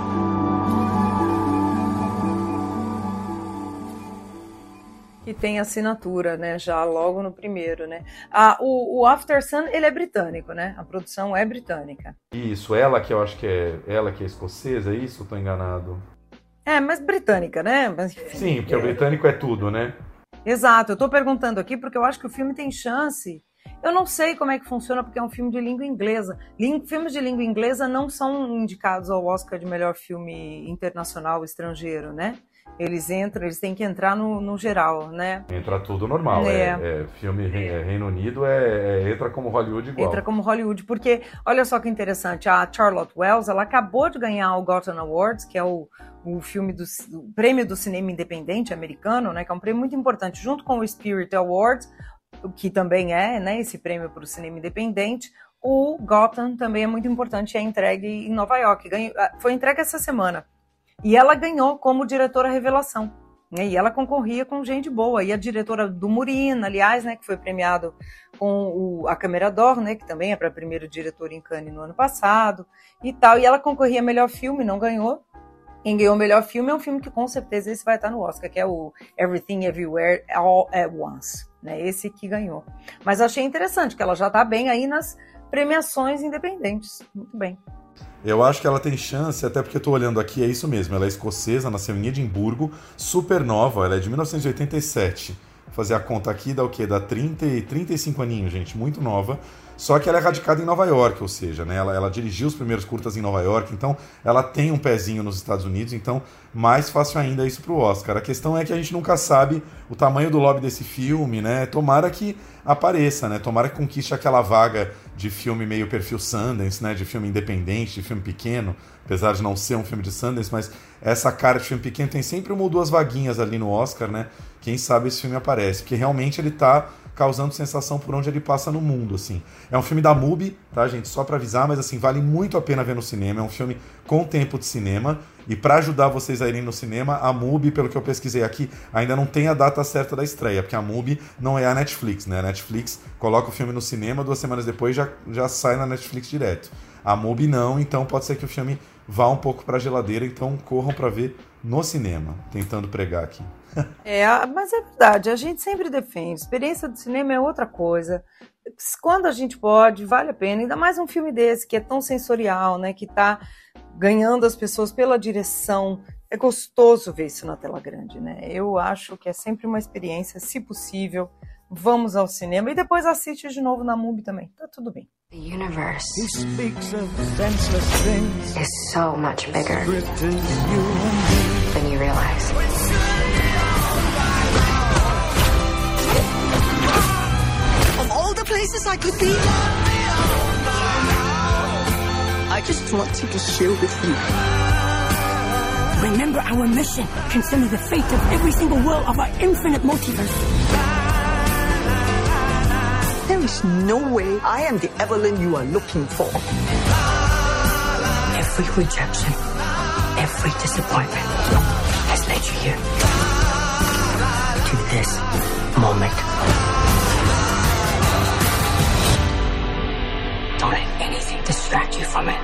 que tem assinatura, né? Já logo no primeiro, né? Ah, o, o After Sun, ele é britânico, né? A produção é britânica. Isso, ela que eu acho que é ela que é escocesa, é isso? Estou enganado? É, mas britânica, né? Mas, Sim, porque o britânico é tudo, né? Exato, eu tô perguntando aqui porque eu acho que o filme tem chance. Eu não sei como é que funciona porque é um filme de língua inglesa. Ling filmes de língua inglesa não são indicados ao Oscar de melhor filme internacional estrangeiro, né? Eles entram, eles têm que entrar no, no geral, né? Entra tudo normal. É, É. é filme é, Reino Unido é, é- entra como Hollywood igual. Entra como Hollywood, porque olha só que interessante, a Charlotte Wells, ela acabou de ganhar o Gotham Awards, que é o, o filme do, do prêmio do cinema independente americano, né, que é um prêmio muito importante, junto com o Spirit Awards, o que também é, né, esse prêmio para o cinema independente. O Gotham também é muito importante, é entregue em Nova York. Ganhou- ah, foi entregue essa semana. E ela ganhou como diretora revelação. Né? E ela concorria com gente boa. E a diretora do Murina, aliás, né, que foi premiado com o, a Câmera d'Or, né, que também é para primeiro diretor em Cannes no ano passado e tal. E ela concorria melhor filme, não ganhou. Quem ganhou o melhor filme é um filme que com certeza esse vai estar no Oscar, que é o Everything Everywhere All at Once. Né? Esse que ganhou. Mas achei interessante que ela já está bem aí nas premiações independentes. Muito bem. Eu acho que ela tem chance, até porque eu tô olhando aqui, é isso mesmo. Ela é escocesa, nasceu em Edimburgo, super nova, ela é de 1987. Vou fazer a conta aqui, dá o quê? Dá 30, e 35 aninhos, gente, muito nova. Só que ela é radicada em Nova York, ou seja, né, ela, ela dirigiu os primeiros curtas em Nova York, então ela tem um pezinho nos Estados Unidos, então mais fácil ainda isso pro Oscar. A questão é que a gente nunca sabe o tamanho do lobby desse filme, né? Tomara que apareça, né? Tomara que conquiste aquela vaga de filme meio perfil Sundance, né? De filme independente, de filme pequeno, apesar de não ser um filme de Sundance, mas essa cara de filme pequeno tem sempre uma ou duas vaguinhas ali no Oscar, né? Quem sabe esse filme aparece, porque realmente ele tá causando sensação por onde ele passa no mundo, assim. É um filme da MUBI, tá, gente? Só pra avisar, mas assim, vale muito a pena ver no cinema. É um filme com tempo de cinema. E para ajudar vocês a irem no cinema, a MUBI, pelo que eu pesquisei aqui, ainda não tem a data certa da estreia, porque a MUBI não é a Netflix, né? A Netflix coloca o filme no cinema, duas semanas depois já, já sai na Netflix direto. A MUBI não, então pode ser que o filme vá um pouco pra geladeira, então corram para ver no cinema, tentando pregar aqui. É, mas é verdade, a gente sempre defende. Experiência do cinema é outra coisa. Quando a gente pode, vale a pena. Ainda mais um filme desse, que é tão sensorial, né? Que tá ganhando as pessoas pela direção. É gostoso ver isso na tela grande, né? Eu acho que é sempre uma experiência, se possível. Vamos ao cinema e depois assiste de novo na MUBI também. Tá tudo bem. The universe He speaks of senseless things is so much bigger written you and than you realize. Of all the places I could be, just wanted to share with you. Remember our mission. Consider the fate of every single world of our infinite multiverse. There is no way I am the Evelyn you are looking for. Every rejection, every disappointment has led you here. To this moment. Don't let anything distract you from it.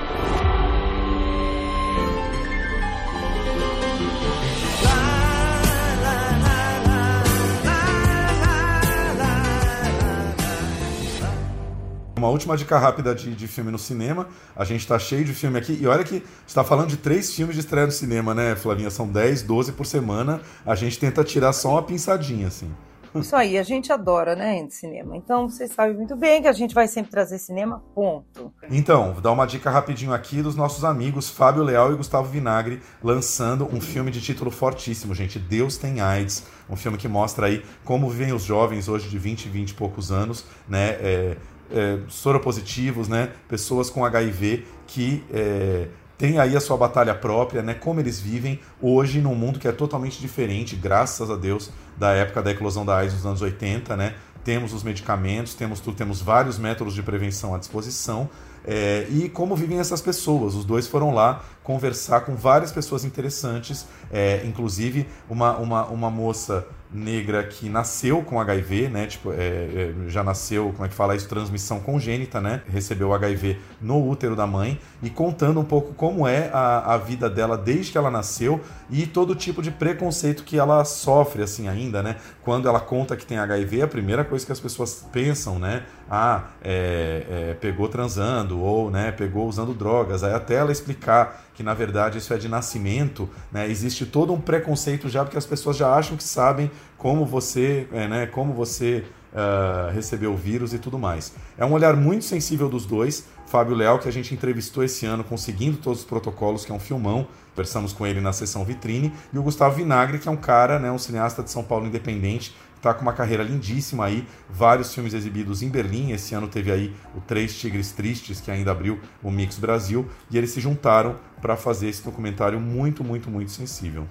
Uma última dica rápida de, de filme no cinema. A gente tá cheio de filme aqui. E olha que você tá falando de três filmes de estreia no cinema, né, Flavinha? São 10, 12 por semana. A gente tenta tirar só uma pinçadinha, assim. Isso aí, a gente adora, né, cinema. Então, vocês sabem muito bem que a gente vai sempre trazer cinema, ponto. Então, vou dar uma dica rapidinho aqui dos nossos amigos Fábio Leal e Gustavo Vinagre lançando um filme de título fortíssimo, gente. Deus tem AIDS. Um filme que mostra aí como vivem os jovens hoje de 20, 20 e poucos anos, né? É, é, soropositivos, né? Pessoas com HIV que é, têm aí a sua batalha própria, né? Como eles vivem hoje num mundo que é totalmente diferente, graças a Deus, da época da eclosão da AIDS nos anos 80, né? Temos os medicamentos, temos tudo, temos vários métodos de prevenção à disposição. É, e como vivem essas pessoas. Os dois foram lá conversar com várias pessoas interessantes, é, inclusive uma, uma, uma moça negra que nasceu com HIV, né? Tipo, é, é, já nasceu, como é que fala isso? Transmissão congênita, né? Recebeu HIV no útero da mãe e contando um pouco como é a, a vida dela desde que ela nasceu e todo tipo de preconceito que ela sofre, assim, ainda, né? Quando ela conta que tem HIV, a primeira coisa que as pessoas pensam, né? Ah, é, é, pegou transando ou, né? Pegou usando drogas. Aí até ela explicar que na verdade isso é de nascimento, né? Existe todo um preconceito já porque as pessoas já acham que sabem como você, é, né? Como você uh, recebeu o vírus e tudo mais. É um olhar muito sensível dos dois. Fábio Leal, que a gente entrevistou esse ano, conseguindo todos os protocolos, que é um filmão. Conversamos com ele na sessão vitrine. E o Gustavo Vinagre, que é um cara, né, um cineasta de São Paulo independente, está com uma carreira lindíssima aí, vários filmes exibidos em Berlim. Esse ano teve aí o Três Tigres Tristes, que ainda abriu o Mix Brasil, e eles se juntaram para fazer esse documentário muito, muito, muito sensível.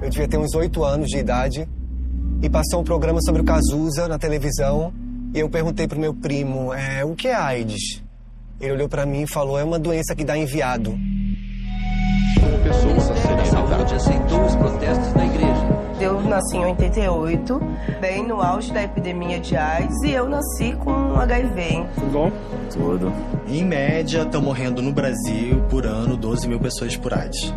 Eu devia ter uns oito anos de idade e passou um programa sobre o Cazuza na televisão e eu perguntei pro meu primo, é, o que é AIDS? Ele olhou para mim e falou, é uma doença que dá enviado. Como pessoa, a saúde aceitou os protestos da igreja. Eu nasci em 88, bem no auge da epidemia de AIDS, e eu nasci com HIV. Tudo bom? Tudo. Em média, estão morrendo no Brasil, por ano, 12 mil pessoas por AIDS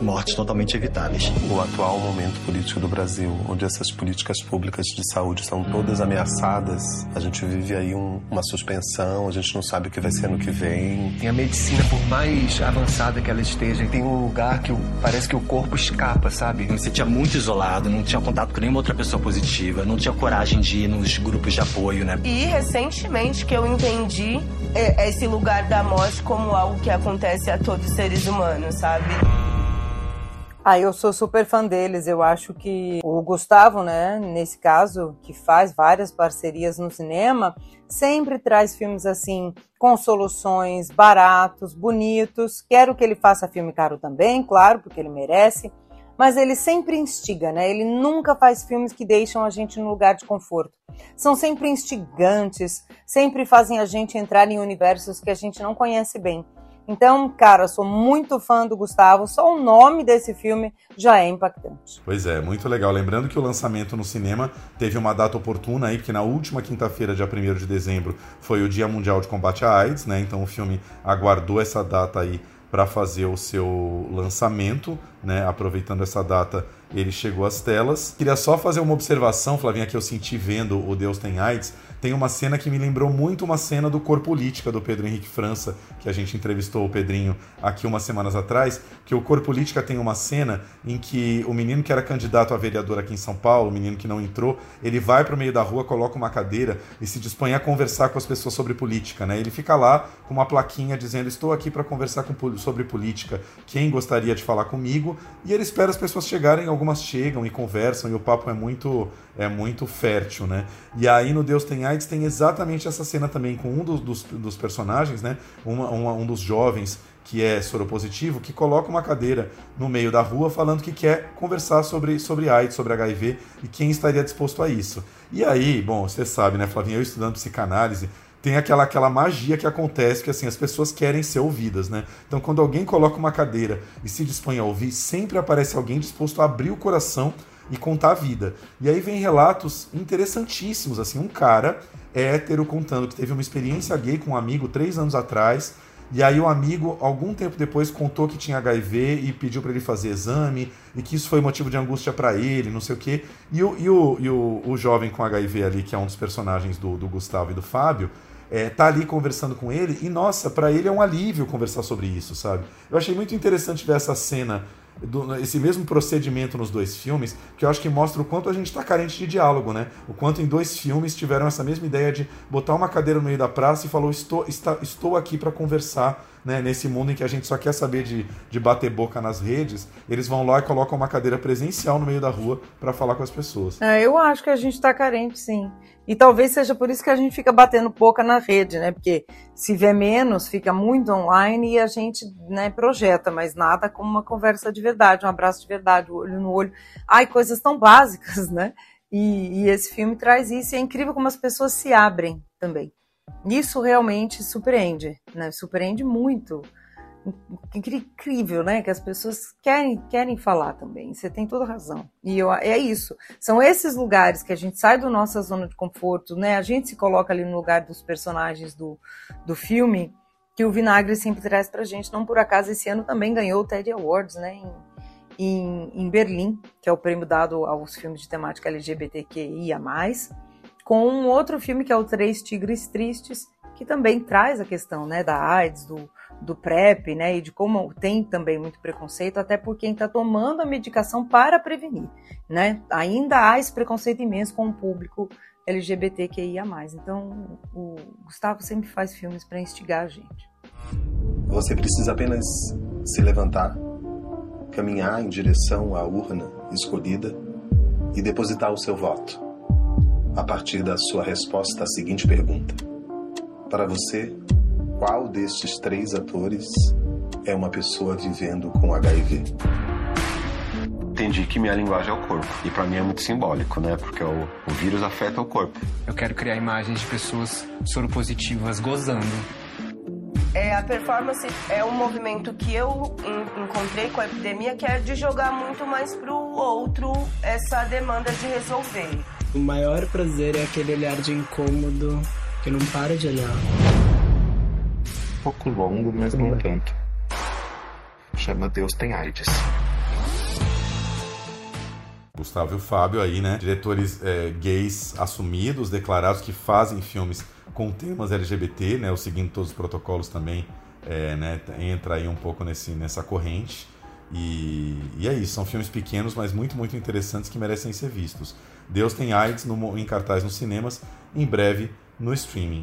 mortes totalmente evitáveis. O atual momento político do Brasil, onde essas políticas públicas de saúde são todas ameaçadas, a gente vive aí um, uma suspensão, a gente não sabe o que vai ser no que vem. E a medicina, por mais avançada que ela esteja, tem um lugar que parece que o corpo escapa, sabe? Eu me sentia muito isolado, não tinha contato com nenhuma outra pessoa positiva, não tinha coragem de ir nos grupos de apoio, né? E recentemente que eu entendi esse lugar da morte como algo que acontece a todos os seres humanos, sabe? Ah, eu sou super fã deles. Eu acho que o Gustavo, né, nesse caso, que faz várias parcerias no cinema, sempre traz filmes assim, com soluções, baratos, bonitos. Quero que ele faça filme caro também, claro, porque ele merece. Mas ele sempre instiga, né? Ele nunca faz filmes que deixam a gente no lugar de conforto. São sempre instigantes, sempre fazem a gente entrar em universos que a gente não conhece bem. Então, cara, sou muito fã do Gustavo. Só o nome desse filme já é impactante. Pois é, muito legal. Lembrando que o lançamento no cinema teve uma data oportuna aí, porque na última quinta-feira, dia 1 de dezembro, foi o Dia Mundial de Combate à AIDS, né? Então o filme aguardou essa data aí para fazer o seu lançamento, né? Aproveitando essa data, ele chegou às telas. Queria só fazer uma observação, Flavinha, que eu senti vendo o Deus tem AIDS tem uma cena que me lembrou muito uma cena do Cor Política do Pedro Henrique França, que a gente entrevistou o Pedrinho aqui umas semanas atrás, que o Cor Política tem uma cena em que o menino que era candidato a vereador aqui em São Paulo, o menino que não entrou, ele vai para o meio da rua, coloca uma cadeira e se dispõe a conversar com as pessoas sobre política, né? Ele fica lá com uma plaquinha dizendo: "Estou aqui para conversar com, sobre política. Quem gostaria de falar comigo?" E ele espera as pessoas chegarem, algumas chegam e conversam e o papo é muito é muito fértil, né? E aí no Deus tem AIDS tem exatamente essa cena também com um dos, dos, dos personagens, né? Uma, uma, um dos jovens que é soropositivo, que coloca uma cadeira no meio da rua falando que quer conversar sobre, sobre AIDS, sobre HIV e quem estaria disposto a isso. E aí, bom, você sabe, né, Flavinha, eu estudando psicanálise, tem aquela, aquela magia que acontece que assim as pessoas querem ser ouvidas, né? Então quando alguém coloca uma cadeira e se dispõe a ouvir, sempre aparece alguém disposto a abrir o coração e contar a vida. E aí vem relatos interessantíssimos, assim, um cara hétero contando que teve uma experiência gay com um amigo três anos atrás e aí o amigo, algum tempo depois, contou que tinha HIV e pediu para ele fazer exame e que isso foi motivo de angústia para ele, não sei o quê. E, o, e, o, e o, o jovem com HIV ali, que é um dos personagens do, do Gustavo e do Fábio, é, tá ali conversando com ele e, nossa, para ele é um alívio conversar sobre isso, sabe? Eu achei muito interessante ver essa cena do, esse mesmo procedimento nos dois filmes, que eu acho que mostra o quanto a gente está carente de diálogo, né? O quanto em dois filmes tiveram essa mesma ideia de botar uma cadeira no meio da praça e falou: estou, está, estou aqui para conversar né, nesse mundo em que a gente só quer saber de, de bater boca nas redes, eles vão lá e colocam uma cadeira presencial no meio da rua para falar com as pessoas. É, eu acho que a gente está carente, sim. E talvez seja por isso que a gente fica batendo boca na rede, né? Porque se vê menos, fica muito online e a gente né, projeta, mas nada como uma conversa de verdade, um abraço de verdade, olho no olho. Ai, coisas tão básicas, né? E, e esse filme traz isso e é incrível como as pessoas se abrem também. Isso realmente surpreende, né? Surpreende muito. Incrível, né? Que as pessoas querem, querem falar também. Você tem toda razão. E eu, é isso. São esses lugares que a gente sai da nossa zona de conforto, né? A gente se coloca ali no lugar dos personagens do, do filme que o Vinagre sempre traz pra gente. Não por acaso, esse ano também ganhou o TED Awards, né? Em, em, em Berlim, que é o prêmio dado aos filmes de temática LGBTQIA+ com um outro filme que é o Três Tigres Tristes, que também traz a questão né, da AIDS, do, do PrEP, né, e de como tem também muito preconceito, até por quem está tomando a medicação para prevenir. Né? Ainda há esse preconceito imenso com o público LGBTQIA. Então, o Gustavo sempre faz filmes para instigar a gente. Você precisa apenas se levantar, caminhar em direção à urna escolhida e depositar o seu voto a partir da sua resposta à seguinte pergunta: Para você, qual destes três atores é uma pessoa vivendo com HIV? Entendi que minha linguagem é o corpo. E para mim é muito simbólico, né? Porque o, o vírus afeta o corpo. Eu quero criar imagens de pessoas soropositivas gozando. É, a performance é um movimento que eu encontrei com a epidemia que é de jogar muito mais pro outro essa demanda de resolver. O maior prazer é aquele olhar de incômodo que não para de olhar. Um pouco longo, mas não tanto. Chama Deus tem AIDS. Gustavo e o Fábio aí, né? Diretores é, gays assumidos, declarados que fazem filmes com temas LGBT, né? O seguindo todos os protocolos também, é, né? Entra aí um pouco nesse, nessa corrente. E, e é isso, são filmes pequenos, mas muito, muito interessantes que merecem ser vistos. Deus tem AIDS no, em cartaz nos cinemas, em breve no streaming.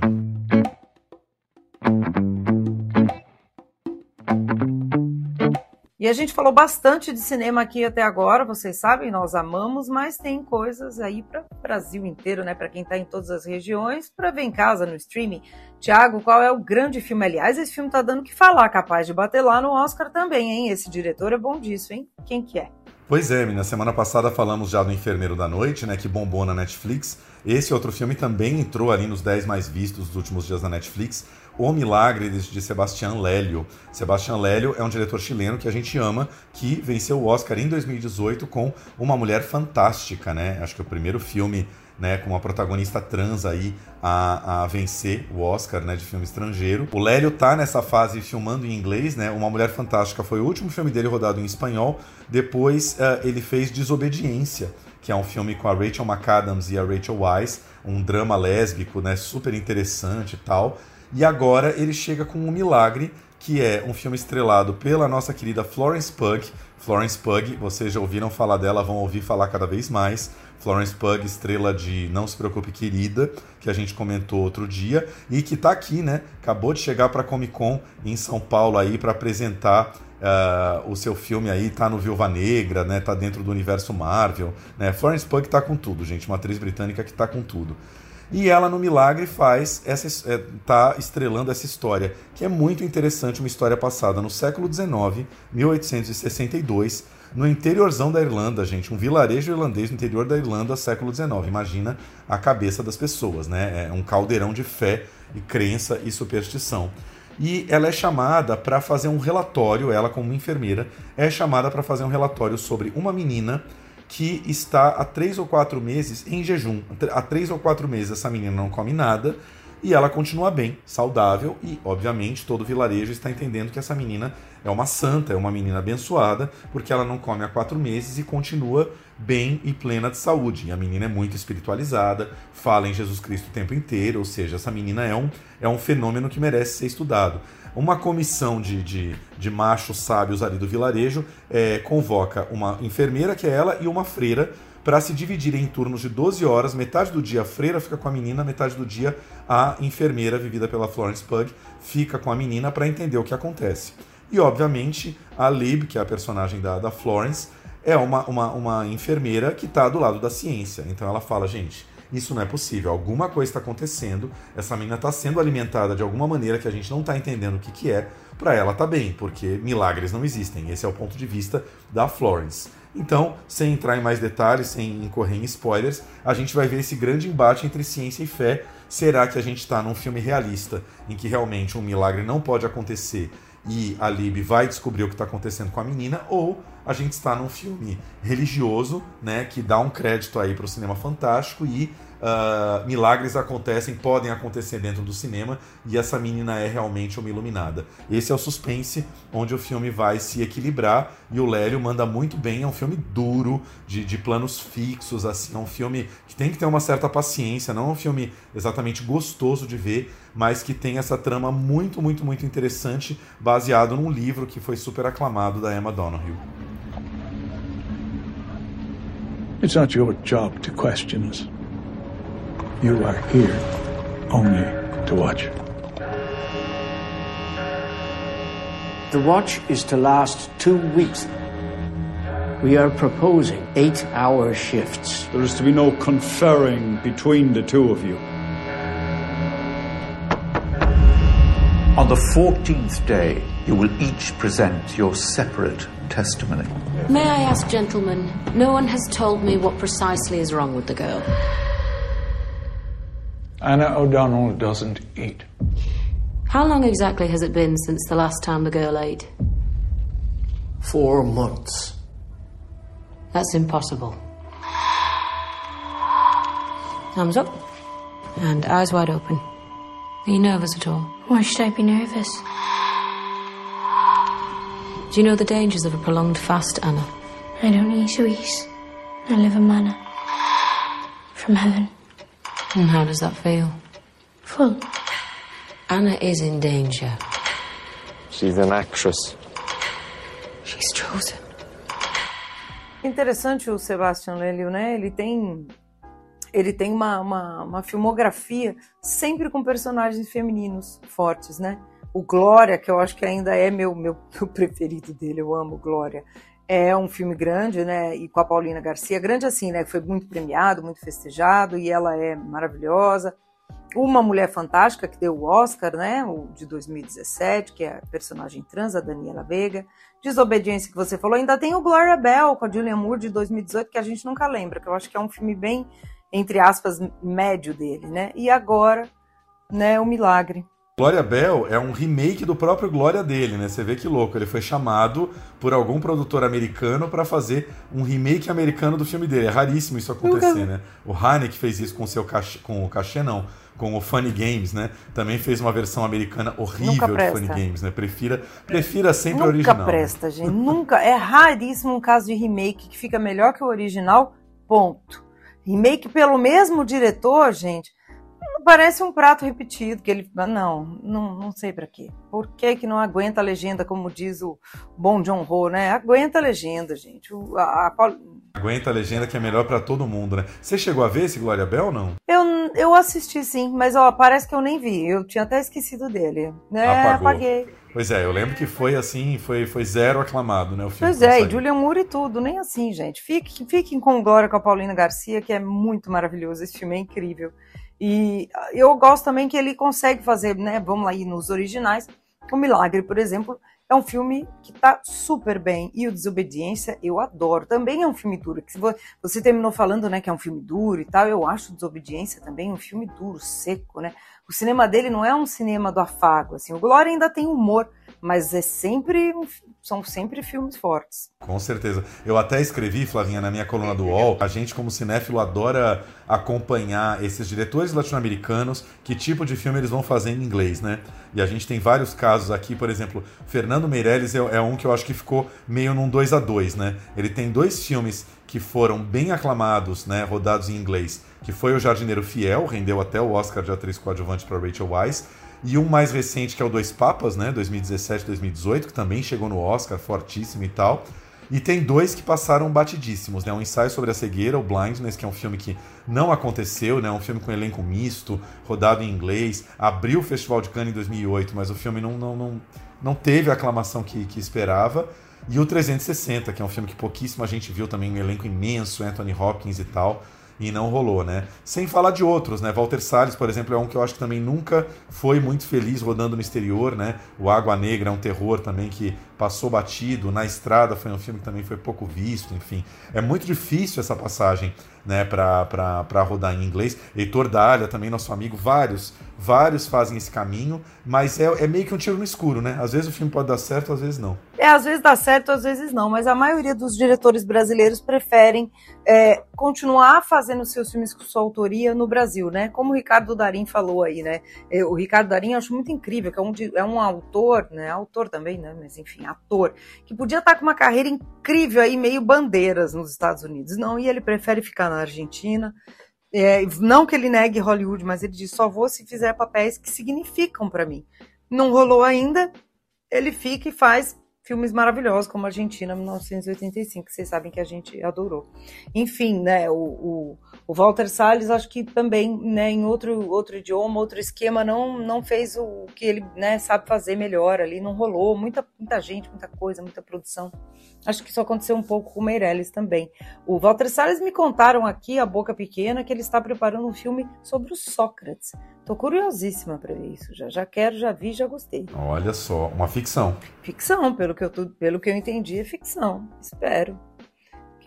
E a gente falou bastante de cinema aqui até agora, vocês sabem, nós amamos, mas tem coisas aí para o Brasil inteiro, né? Para quem está em todas as regiões, para ver em casa no streaming. Tiago, qual é o grande filme? Aliás, esse filme tá dando que falar, capaz de bater lá no Oscar também, hein? Esse diretor é bom disso, hein? Quem que é? Pois é, na semana passada falamos já do Enfermeiro da Noite, né, que bombou na Netflix. Esse outro filme também entrou ali nos 10 mais vistos dos últimos dias na Netflix. O Milagre de Sebastián Lélio. Sebastián Lélio é um diretor chileno que a gente ama, que venceu o Oscar em 2018 com Uma Mulher Fantástica, né? Acho que é o primeiro filme né, com uma protagonista trans aí a, a vencer o Oscar né, de filme estrangeiro. O Lélio tá nessa fase filmando em inglês, né? Uma Mulher Fantástica foi o último filme dele rodado em espanhol. Depois uh, ele fez Desobediência, que é um filme com a Rachel McAdams e a Rachel Weisz, um drama lésbico, né, super interessante e tal. E agora ele chega com um milagre, que é um filme estrelado pela nossa querida Florence Pugh. Florence Pugh, vocês já ouviram falar dela, vão ouvir falar cada vez mais. Florence Pugh, estrela de Não Se Preocupe Querida, que a gente comentou outro dia, e que está aqui, né? Acabou de chegar para Comic Con em São Paulo aí para apresentar uh, o seu filme aí, tá no Viúva Negra, né? Tá dentro do universo Marvel, né? Florence Pugh tá com tudo, gente, uma atriz britânica que tá com tudo. E ela no Milagre faz essa é, tá estrelando essa história, que é muito interessante, uma história passada no século XIX, 1862, no interiorzão da Irlanda, gente, um vilarejo irlandês no interior da Irlanda, século XIX. Imagina a cabeça das pessoas, né? É um caldeirão de fé e crença e superstição. E ela é chamada para fazer um relatório, ela como enfermeira, é chamada para fazer um relatório sobre uma menina que está há três ou quatro meses em jejum. Há três ou quatro meses essa menina não come nada e ela continua bem, saudável e, obviamente, todo vilarejo está entendendo que essa menina é uma santa, é uma menina abençoada, porque ela não come há quatro meses e continua bem e plena de saúde. E a menina é muito espiritualizada, fala em Jesus Cristo o tempo inteiro, ou seja, essa menina é um, é um fenômeno que merece ser estudado. Uma comissão de, de, de machos sábios ali do vilarejo é, convoca uma enfermeira, que é ela, e uma freira, para se dividirem em turnos de 12 horas. Metade do dia a freira fica com a menina, metade do dia a enfermeira, vivida pela Florence Pugh, fica com a menina para entender o que acontece. E, obviamente, a Lib, que é a personagem da, da Florence, é uma, uma, uma enfermeira que está do lado da ciência. Então ela fala, gente, isso não é possível, alguma coisa está acontecendo, essa menina está sendo alimentada de alguma maneira que a gente não está entendendo o que, que é, para ela tá bem, porque milagres não existem. Esse é o ponto de vista da Florence. Então, sem entrar em mais detalhes, sem incorrer em spoilers, a gente vai ver esse grande embate entre ciência e fé. Será que a gente está num filme realista, em que realmente um milagre não pode acontecer e a Lib vai descobrir o que está acontecendo com a menina, ou a gente está num filme religioso, né, que dá um crédito aí para o cinema fantástico e uh, milagres acontecem, podem acontecer dentro do cinema e essa menina é realmente uma iluminada. Esse é o suspense onde o filme vai se equilibrar e o Lélio manda muito bem. É um filme duro, de, de planos fixos, assim, é um filme que tem que ter uma certa paciência, não é um filme exatamente gostoso de ver, mas que tem essa trama muito, muito, muito interessante, baseado num livro que foi super aclamado da Emma Donoghue. It's not your job to question us. You are here only to watch. The watch is to last two weeks. We are proposing eight hour shifts. There is to be no conferring between the two of you. On the 14th day, you will each present your separate testimony. May I ask, gentlemen, no one has told me what precisely is wrong with the girl. Anna O'Donnell doesn't eat. How long exactly has it been since the last time the girl ate? Four months. That's impossible. Thumbs up. And eyes wide open. Are you nervous at all? Why should I be nervous? Do you know the dangers of a prolonged fast, Anna? I don't eat sweets. I live in manna. From heaven. And how does that feel? Full. Anna is in danger. She's an actress. She's chosen. Interessante o Sebastian Lelio, né? Ele tem ele tem uma, uma, uma, filmografia sempre com personagens femininos fortes, né? O Glória, que eu acho que ainda é meu, meu, meu preferido dele, eu amo Glória. É um filme grande, né? E com a Paulina Garcia, grande assim, né? Foi muito premiado, muito festejado, e ela é maravilhosa. Uma Mulher Fantástica, que deu o Oscar, né? O de 2017, que é a personagem trans, a Daniela Veiga. Desobediência, que você falou. Ainda tem o Gloria Bell, com a Julianne Moore, de 2018, que a gente nunca lembra, que eu acho que é um filme bem, entre aspas, médio dele, né? E agora, né? O Milagre. Glória Bell é um remake do próprio Glória dele, né? Você vê que louco. Ele foi chamado por algum produtor americano para fazer um remake americano do filme dele. É raríssimo isso acontecer, Nunca... né? O Haneke fez isso com o seu cachê, com o cachê não, com o Funny Games, né? Também fez uma versão americana horrível de Funny Games, né? Prefira, prefira sempre Nunca o original. Nunca presta, gente. Nunca. É raríssimo um caso de remake que fica melhor que o original. Ponto. Remake pelo mesmo diretor, gente parece um prato repetido, que ele. Não, não, não sei para quê. Por que, que não aguenta a legenda, como diz o bom John Ho, né? Aguenta a legenda, gente. O, a, a... Aguenta a legenda que é melhor para todo mundo, né? Você chegou a ver esse Glória Bell ou não? Eu, eu assisti sim, mas ó, parece que eu nem vi. Eu tinha até esquecido dele. É, Apagou. apaguei. Pois é, eu lembro que foi assim, foi, foi zero aclamado, né? O filme pois é, e Julian Moore e tudo, nem assim, gente. Fiquem, fiquem com Glória com a Paulina Garcia, que é muito maravilhoso. Esse filme é incrível. E eu gosto também que ele consegue fazer, né? Vamos lá ir nos originais. O Milagre, por exemplo, é um filme que tá super bem. E o Desobediência eu adoro. Também é um filme duro. Que você terminou falando, né, que é um filme duro e tal. Eu acho Desobediência também um filme duro, seco, né? O cinema dele não é um cinema do afago, assim. O Glória ainda tem humor, mas é sempre são sempre filmes fortes. Com certeza. Eu até escrevi, Flavinha, na minha coluna do UOL, a gente como cinéfilo adora acompanhar esses diretores latino-americanos, que tipo de filme eles vão fazer em inglês, né? E a gente tem vários casos aqui, por exemplo, Fernando Meirelles é, é um que eu acho que ficou meio num 2 a 2 né? Ele tem dois filmes que foram bem aclamados, né, rodados em inglês, que foi O Jardineiro Fiel, rendeu até o Oscar de atriz coadjuvante para Rachel Weisz, e um mais recente que é o Dois Papas, né, 2017 2018, que também chegou no Oscar, fortíssimo e tal. E tem dois que passaram batidíssimos, né? Um ensaio sobre a cegueira, o Blindness, que é um filme que não aconteceu, né? Um filme com elenco misto, rodado em inglês, abriu o Festival de Cannes em 2008, mas o filme não, não, não, não teve a aclamação que, que esperava. E o 360, que é um filme que pouquíssima gente viu também, um elenco imenso, Anthony Hopkins e tal e não rolou, né? Sem falar de outros, né? Walter Salles, por exemplo, é um que eu acho que também nunca foi muito feliz rodando no exterior, né? O Água Negra é um terror também que passou batido. Na Estrada foi um filme que também foi pouco visto, enfim. É muito difícil essa passagem, né, para rodar em inglês. Heitor Dália, também nosso amigo, vários Vários fazem esse caminho, mas é, é, meio que um tiro no escuro, né? Às vezes o filme pode dar certo, às vezes não. É, às vezes dá certo, às vezes não, mas a maioria dos diretores brasileiros preferem é, continuar fazendo seus filmes com sua autoria no Brasil, né? Como o Ricardo Darim falou aí, né? O Ricardo Darim eu acho muito incrível, que é um, é um autor, né? Autor também, né? Mas enfim, ator, que podia estar com uma carreira incrível aí, meio bandeiras nos Estados Unidos. Não, e ele prefere ficar na Argentina é, não que ele negue Hollywood, mas ele diz: só vou se fizer papéis que significam para mim. Não rolou ainda, ele fica e faz filmes maravilhosos, como Argentina 1985, que vocês sabem que a gente adorou. Enfim, né, o, o, o Walter Salles, acho que também, né, em outro, outro idioma, outro esquema, não, não fez o que ele né, sabe fazer melhor ali, não rolou. Muita, muita gente, muita coisa, muita produção. Acho que isso aconteceu um pouco com o Meirelles também. O Walter Salles me contaram aqui, a boca pequena, que ele está preparando um filme sobre o Sócrates. Tô curiosíssima para ver isso. Já, já quero, já vi, já gostei. Olha só, uma ficção. Ficção, pelo que eu, pelo que eu entendi, é ficção. Espero.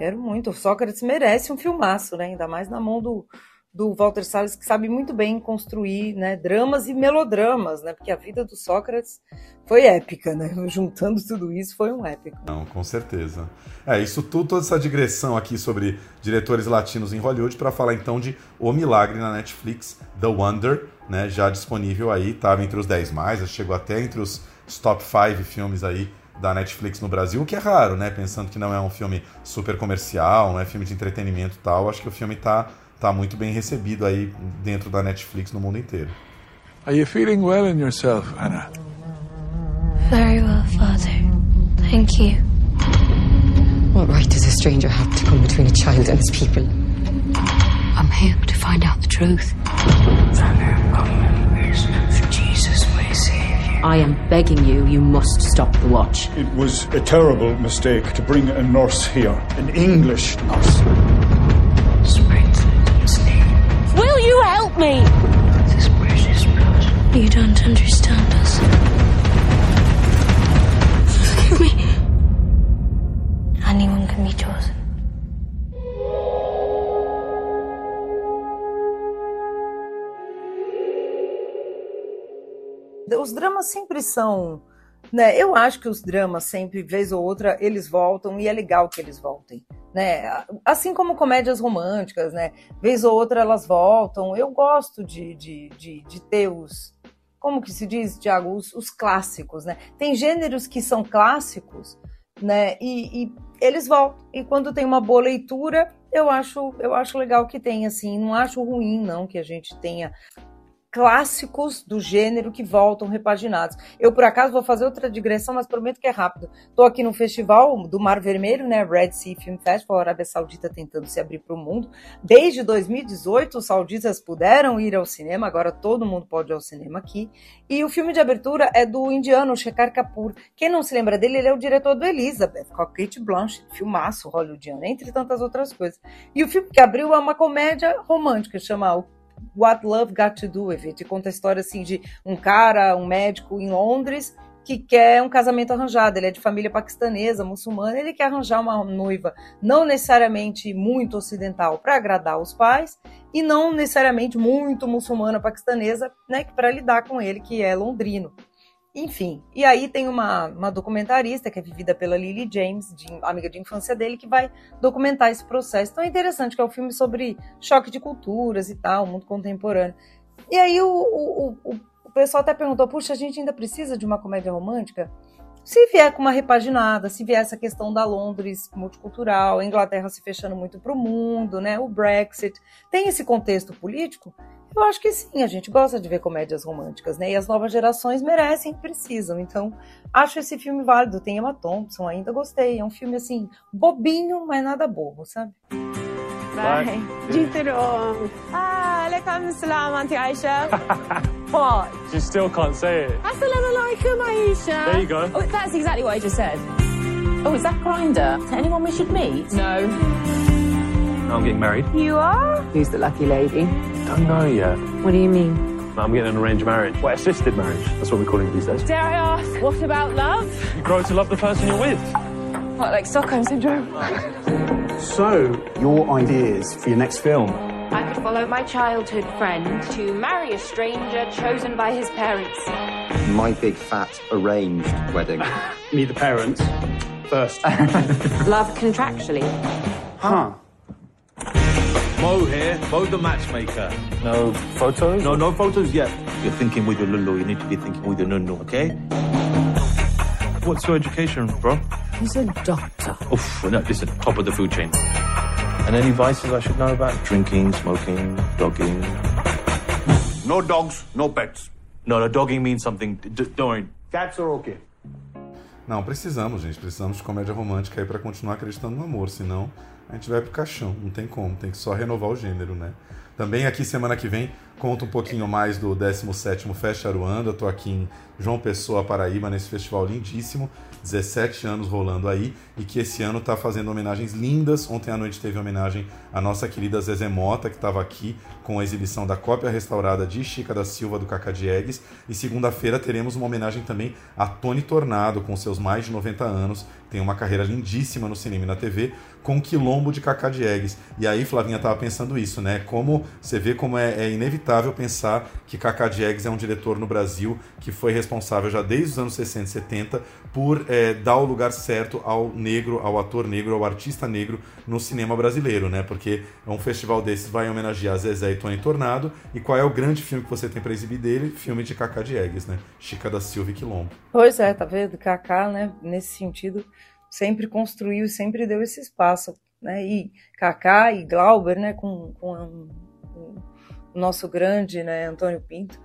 Quero muito. O Sócrates merece um filmaço, né? Ainda mais na mão do, do Walter Salles, que sabe muito bem construir né, dramas e melodramas, né? Porque a vida do Sócrates foi épica, né? Juntando tudo isso, foi um épico. Não, com certeza. É, isso tudo, toda essa digressão aqui sobre diretores latinos em Hollywood, para falar então de O Milagre na Netflix, The Wonder, né? Já disponível aí, estava entre os 10 mais, chegou até entre os top 5 filmes aí da Netflix no Brasil, o que é raro, né? Pensando que não é um filme super comercial, não é filme de entretenimento e tal, acho que o filme está tá muito bem recebido aí dentro da Netflix no mundo inteiro. Are you feeling well in yourself, Anna? Very well, Father. Thank you. What right does a stranger have to come between a child and his people? I'm here to find out the truth. I am begging you, you must stop the watch. It was a terrible mistake to bring a nurse here, an English nurse. Will you help me? This precious blood. You don't understand us. Forgive me. Anyone can be chosen. Os dramas sempre são né? Eu acho que os dramas sempre, vez ou outra, eles voltam e é legal que eles voltem, né? Assim como comédias românticas, né? Vez ou outra elas voltam. Eu gosto de, de, de, de ter os, como que se diz, Tiago, os, os, clássicos, né? Tem gêneros que são clássicos, né? E, e, eles voltam. E quando tem uma boa leitura, eu acho, eu acho legal que tem, assim. Não acho ruim, não, que a gente tenha clássicos do gênero que voltam repaginados. Eu, por acaso, vou fazer outra digressão, mas prometo que é rápido. Estou aqui no festival do Mar Vermelho, né, Red Sea Film Festival, a Arábia Saudita tentando se abrir para o mundo. Desde 2018, os sauditas puderam ir ao cinema, agora todo mundo pode ir ao cinema aqui. E o filme de abertura é do indiano Shekhar Kapoor. Quem não se lembra dele, ele é o diretor do Elizabeth, com a Kate filmaço hollywoodiano, entre tantas outras coisas. E o filme que abriu é uma comédia romântica, chama What Love Got to Do with It. Conta a história assim de um cara, um médico em Londres que quer um casamento arranjado. Ele é de família paquistanesa, muçulmana, ele quer arranjar uma noiva não necessariamente muito ocidental para agradar os pais e não necessariamente muito muçulmana paquistanesa, né, para lidar com ele que é londrino. Enfim, e aí tem uma, uma documentarista que é vivida pela Lily James, de, amiga de infância dele, que vai documentar esse processo. Então é interessante que é um filme sobre choque de culturas e tal, mundo contemporâneo. E aí o, o, o, o pessoal até perguntou: puxa, a gente ainda precisa de uma comédia romântica? Se vier com uma repaginada, se vier essa questão da Londres multicultural, a Inglaterra se fechando muito para o mundo, né, o Brexit, tem esse contexto político, eu acho que sim, a gente gosta de ver comédias românticas, né? E as novas gerações merecem, precisam. Então, acho esse filme válido. Tem Emma Thompson, ainda gostei. É um filme assim, bobinho, mas nada bobo, sabe? Bye. جيتلهم آه عليكم السلام أنت عايشة What? You still can't say it. السلام عليكم عايشة There you go. Oh, that's exactly what I just said. Oh, is that Grinder? To anyone we should meet? No. I'm getting married. You are? Who's the lucky lady? Don't know yet. What do you mean? I'm getting an arranged marriage. Well, assisted marriage. That's what we're calling it these days. Dare I ask, what about love? You grow to love the person you're with. What, like Stockholm Syndrome? So, your ideas for your next film? I could follow my childhood friend to marry a stranger chosen by his parents. My big fat arranged wedding. Meet the parents first. Love contractually. huh. Mo here, Mo the matchmaker. No photos? No, no photos yet. You're thinking with your lulu, you need to be thinking with your nunu, okay? What's your education, bro? He's a doctor. Oof, no, listen, top of the food chain. And any vices I should know about? Drinking, smoking, dogging. No dogs, no pets. No, no, dogging means something. D- d- don't worry. Cats are okay. Não, precisamos, gente. Precisamos de comédia romântica aí pra continuar acreditando no amor, senão a gente vai pro caixão. Não tem como, tem que só renovar o gênero, né? Também aqui semana que vem conto um pouquinho mais do 17º Fest Aruanda. Tô aqui em João Pessoa, Paraíba, nesse festival lindíssimo. 17 anos rolando aí e que esse ano tá fazendo homenagens lindas. Ontem à noite teve homenagem à nossa querida Zezé Mota, que estava aqui com a exibição da cópia restaurada de Chica da Silva do Cacá Diegues. E segunda-feira teremos uma homenagem também a Tony Tornado, com seus mais de 90 anos. Tem uma carreira lindíssima no cinema e na TV, com quilombo de Cacá Diegues. E aí, Flavinha tava pensando isso, né? Como você vê como é, é inevitável pensar que Cacá Diegues é um diretor no Brasil que foi responsável já desde os anos 60 e 70 por é, dar o lugar certo ao negro, ao ator negro, ao artista negro no cinema brasileiro, né? Porque um festival desses vai homenagear Zezé e Tony Tornado. E qual é o grande filme que você tem para exibir dele? Filme de Cacá Diegues, né? Chica da Silva e Quilombo. Pois é, tá vendo? Kaká, né, nesse sentido, sempre construiu e sempre deu esse espaço, né? E Kaká e Glauber, né, com, com o nosso grande, né, Antônio Pinto,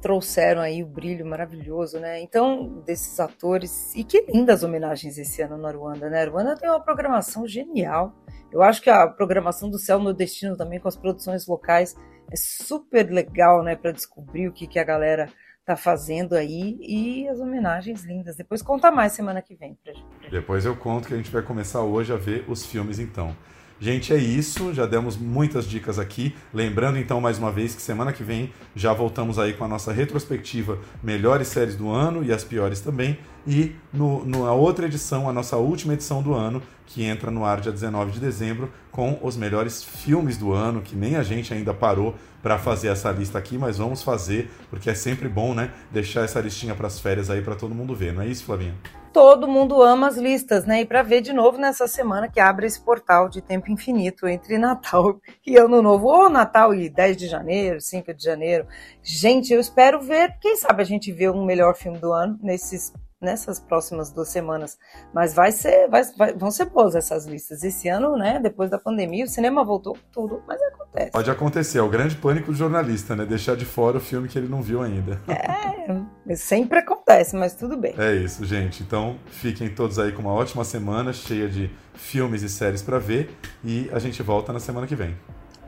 trouxeram aí o brilho maravilhoso, né? Então, desses atores, e que lindas homenagens esse ano na Ruanda, né? A Ruanda tem uma programação genial. Eu acho que a programação do Céu no Destino também com as produções locais é super legal, né, para descobrir o que, que a galera tá fazendo aí e as homenagens lindas. Depois conta mais semana que vem pra gente. Depois eu conto que a gente vai começar hoje a ver os filmes então. Gente, é isso. Já demos muitas dicas aqui. Lembrando então mais uma vez que semana que vem já voltamos aí com a nossa retrospectiva melhores séries do ano e as piores também. E no, na outra edição, a nossa última edição do ano, que entra no ar dia 19 de dezembro, com os melhores filmes do ano, que nem a gente ainda parou para fazer essa lista aqui, mas vamos fazer, porque é sempre bom, né? Deixar essa listinha para as férias aí para todo mundo ver, não é isso, Flavinha? Todo mundo ama as listas, né? E para ver de novo nessa semana que abre esse portal de tempo infinito entre Natal e Ano Novo, ou Natal e 10 de janeiro, 5 de janeiro. Gente, eu espero ver, quem sabe a gente vê um melhor filme do ano nesses nessas próximas duas semanas. Mas vai ser, vai, vai, vão ser boas essas listas. Esse ano, né, depois da pandemia, o cinema voltou com tudo, mas acontece. Pode acontecer, é o grande pânico do jornalista, né? Deixar de fora o filme que ele não viu ainda. É, sempre acontece, mas tudo bem. É isso, gente. Então, fiquem todos aí com uma ótima semana, cheia de filmes e séries para ver, e a gente volta na semana que vem.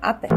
Até.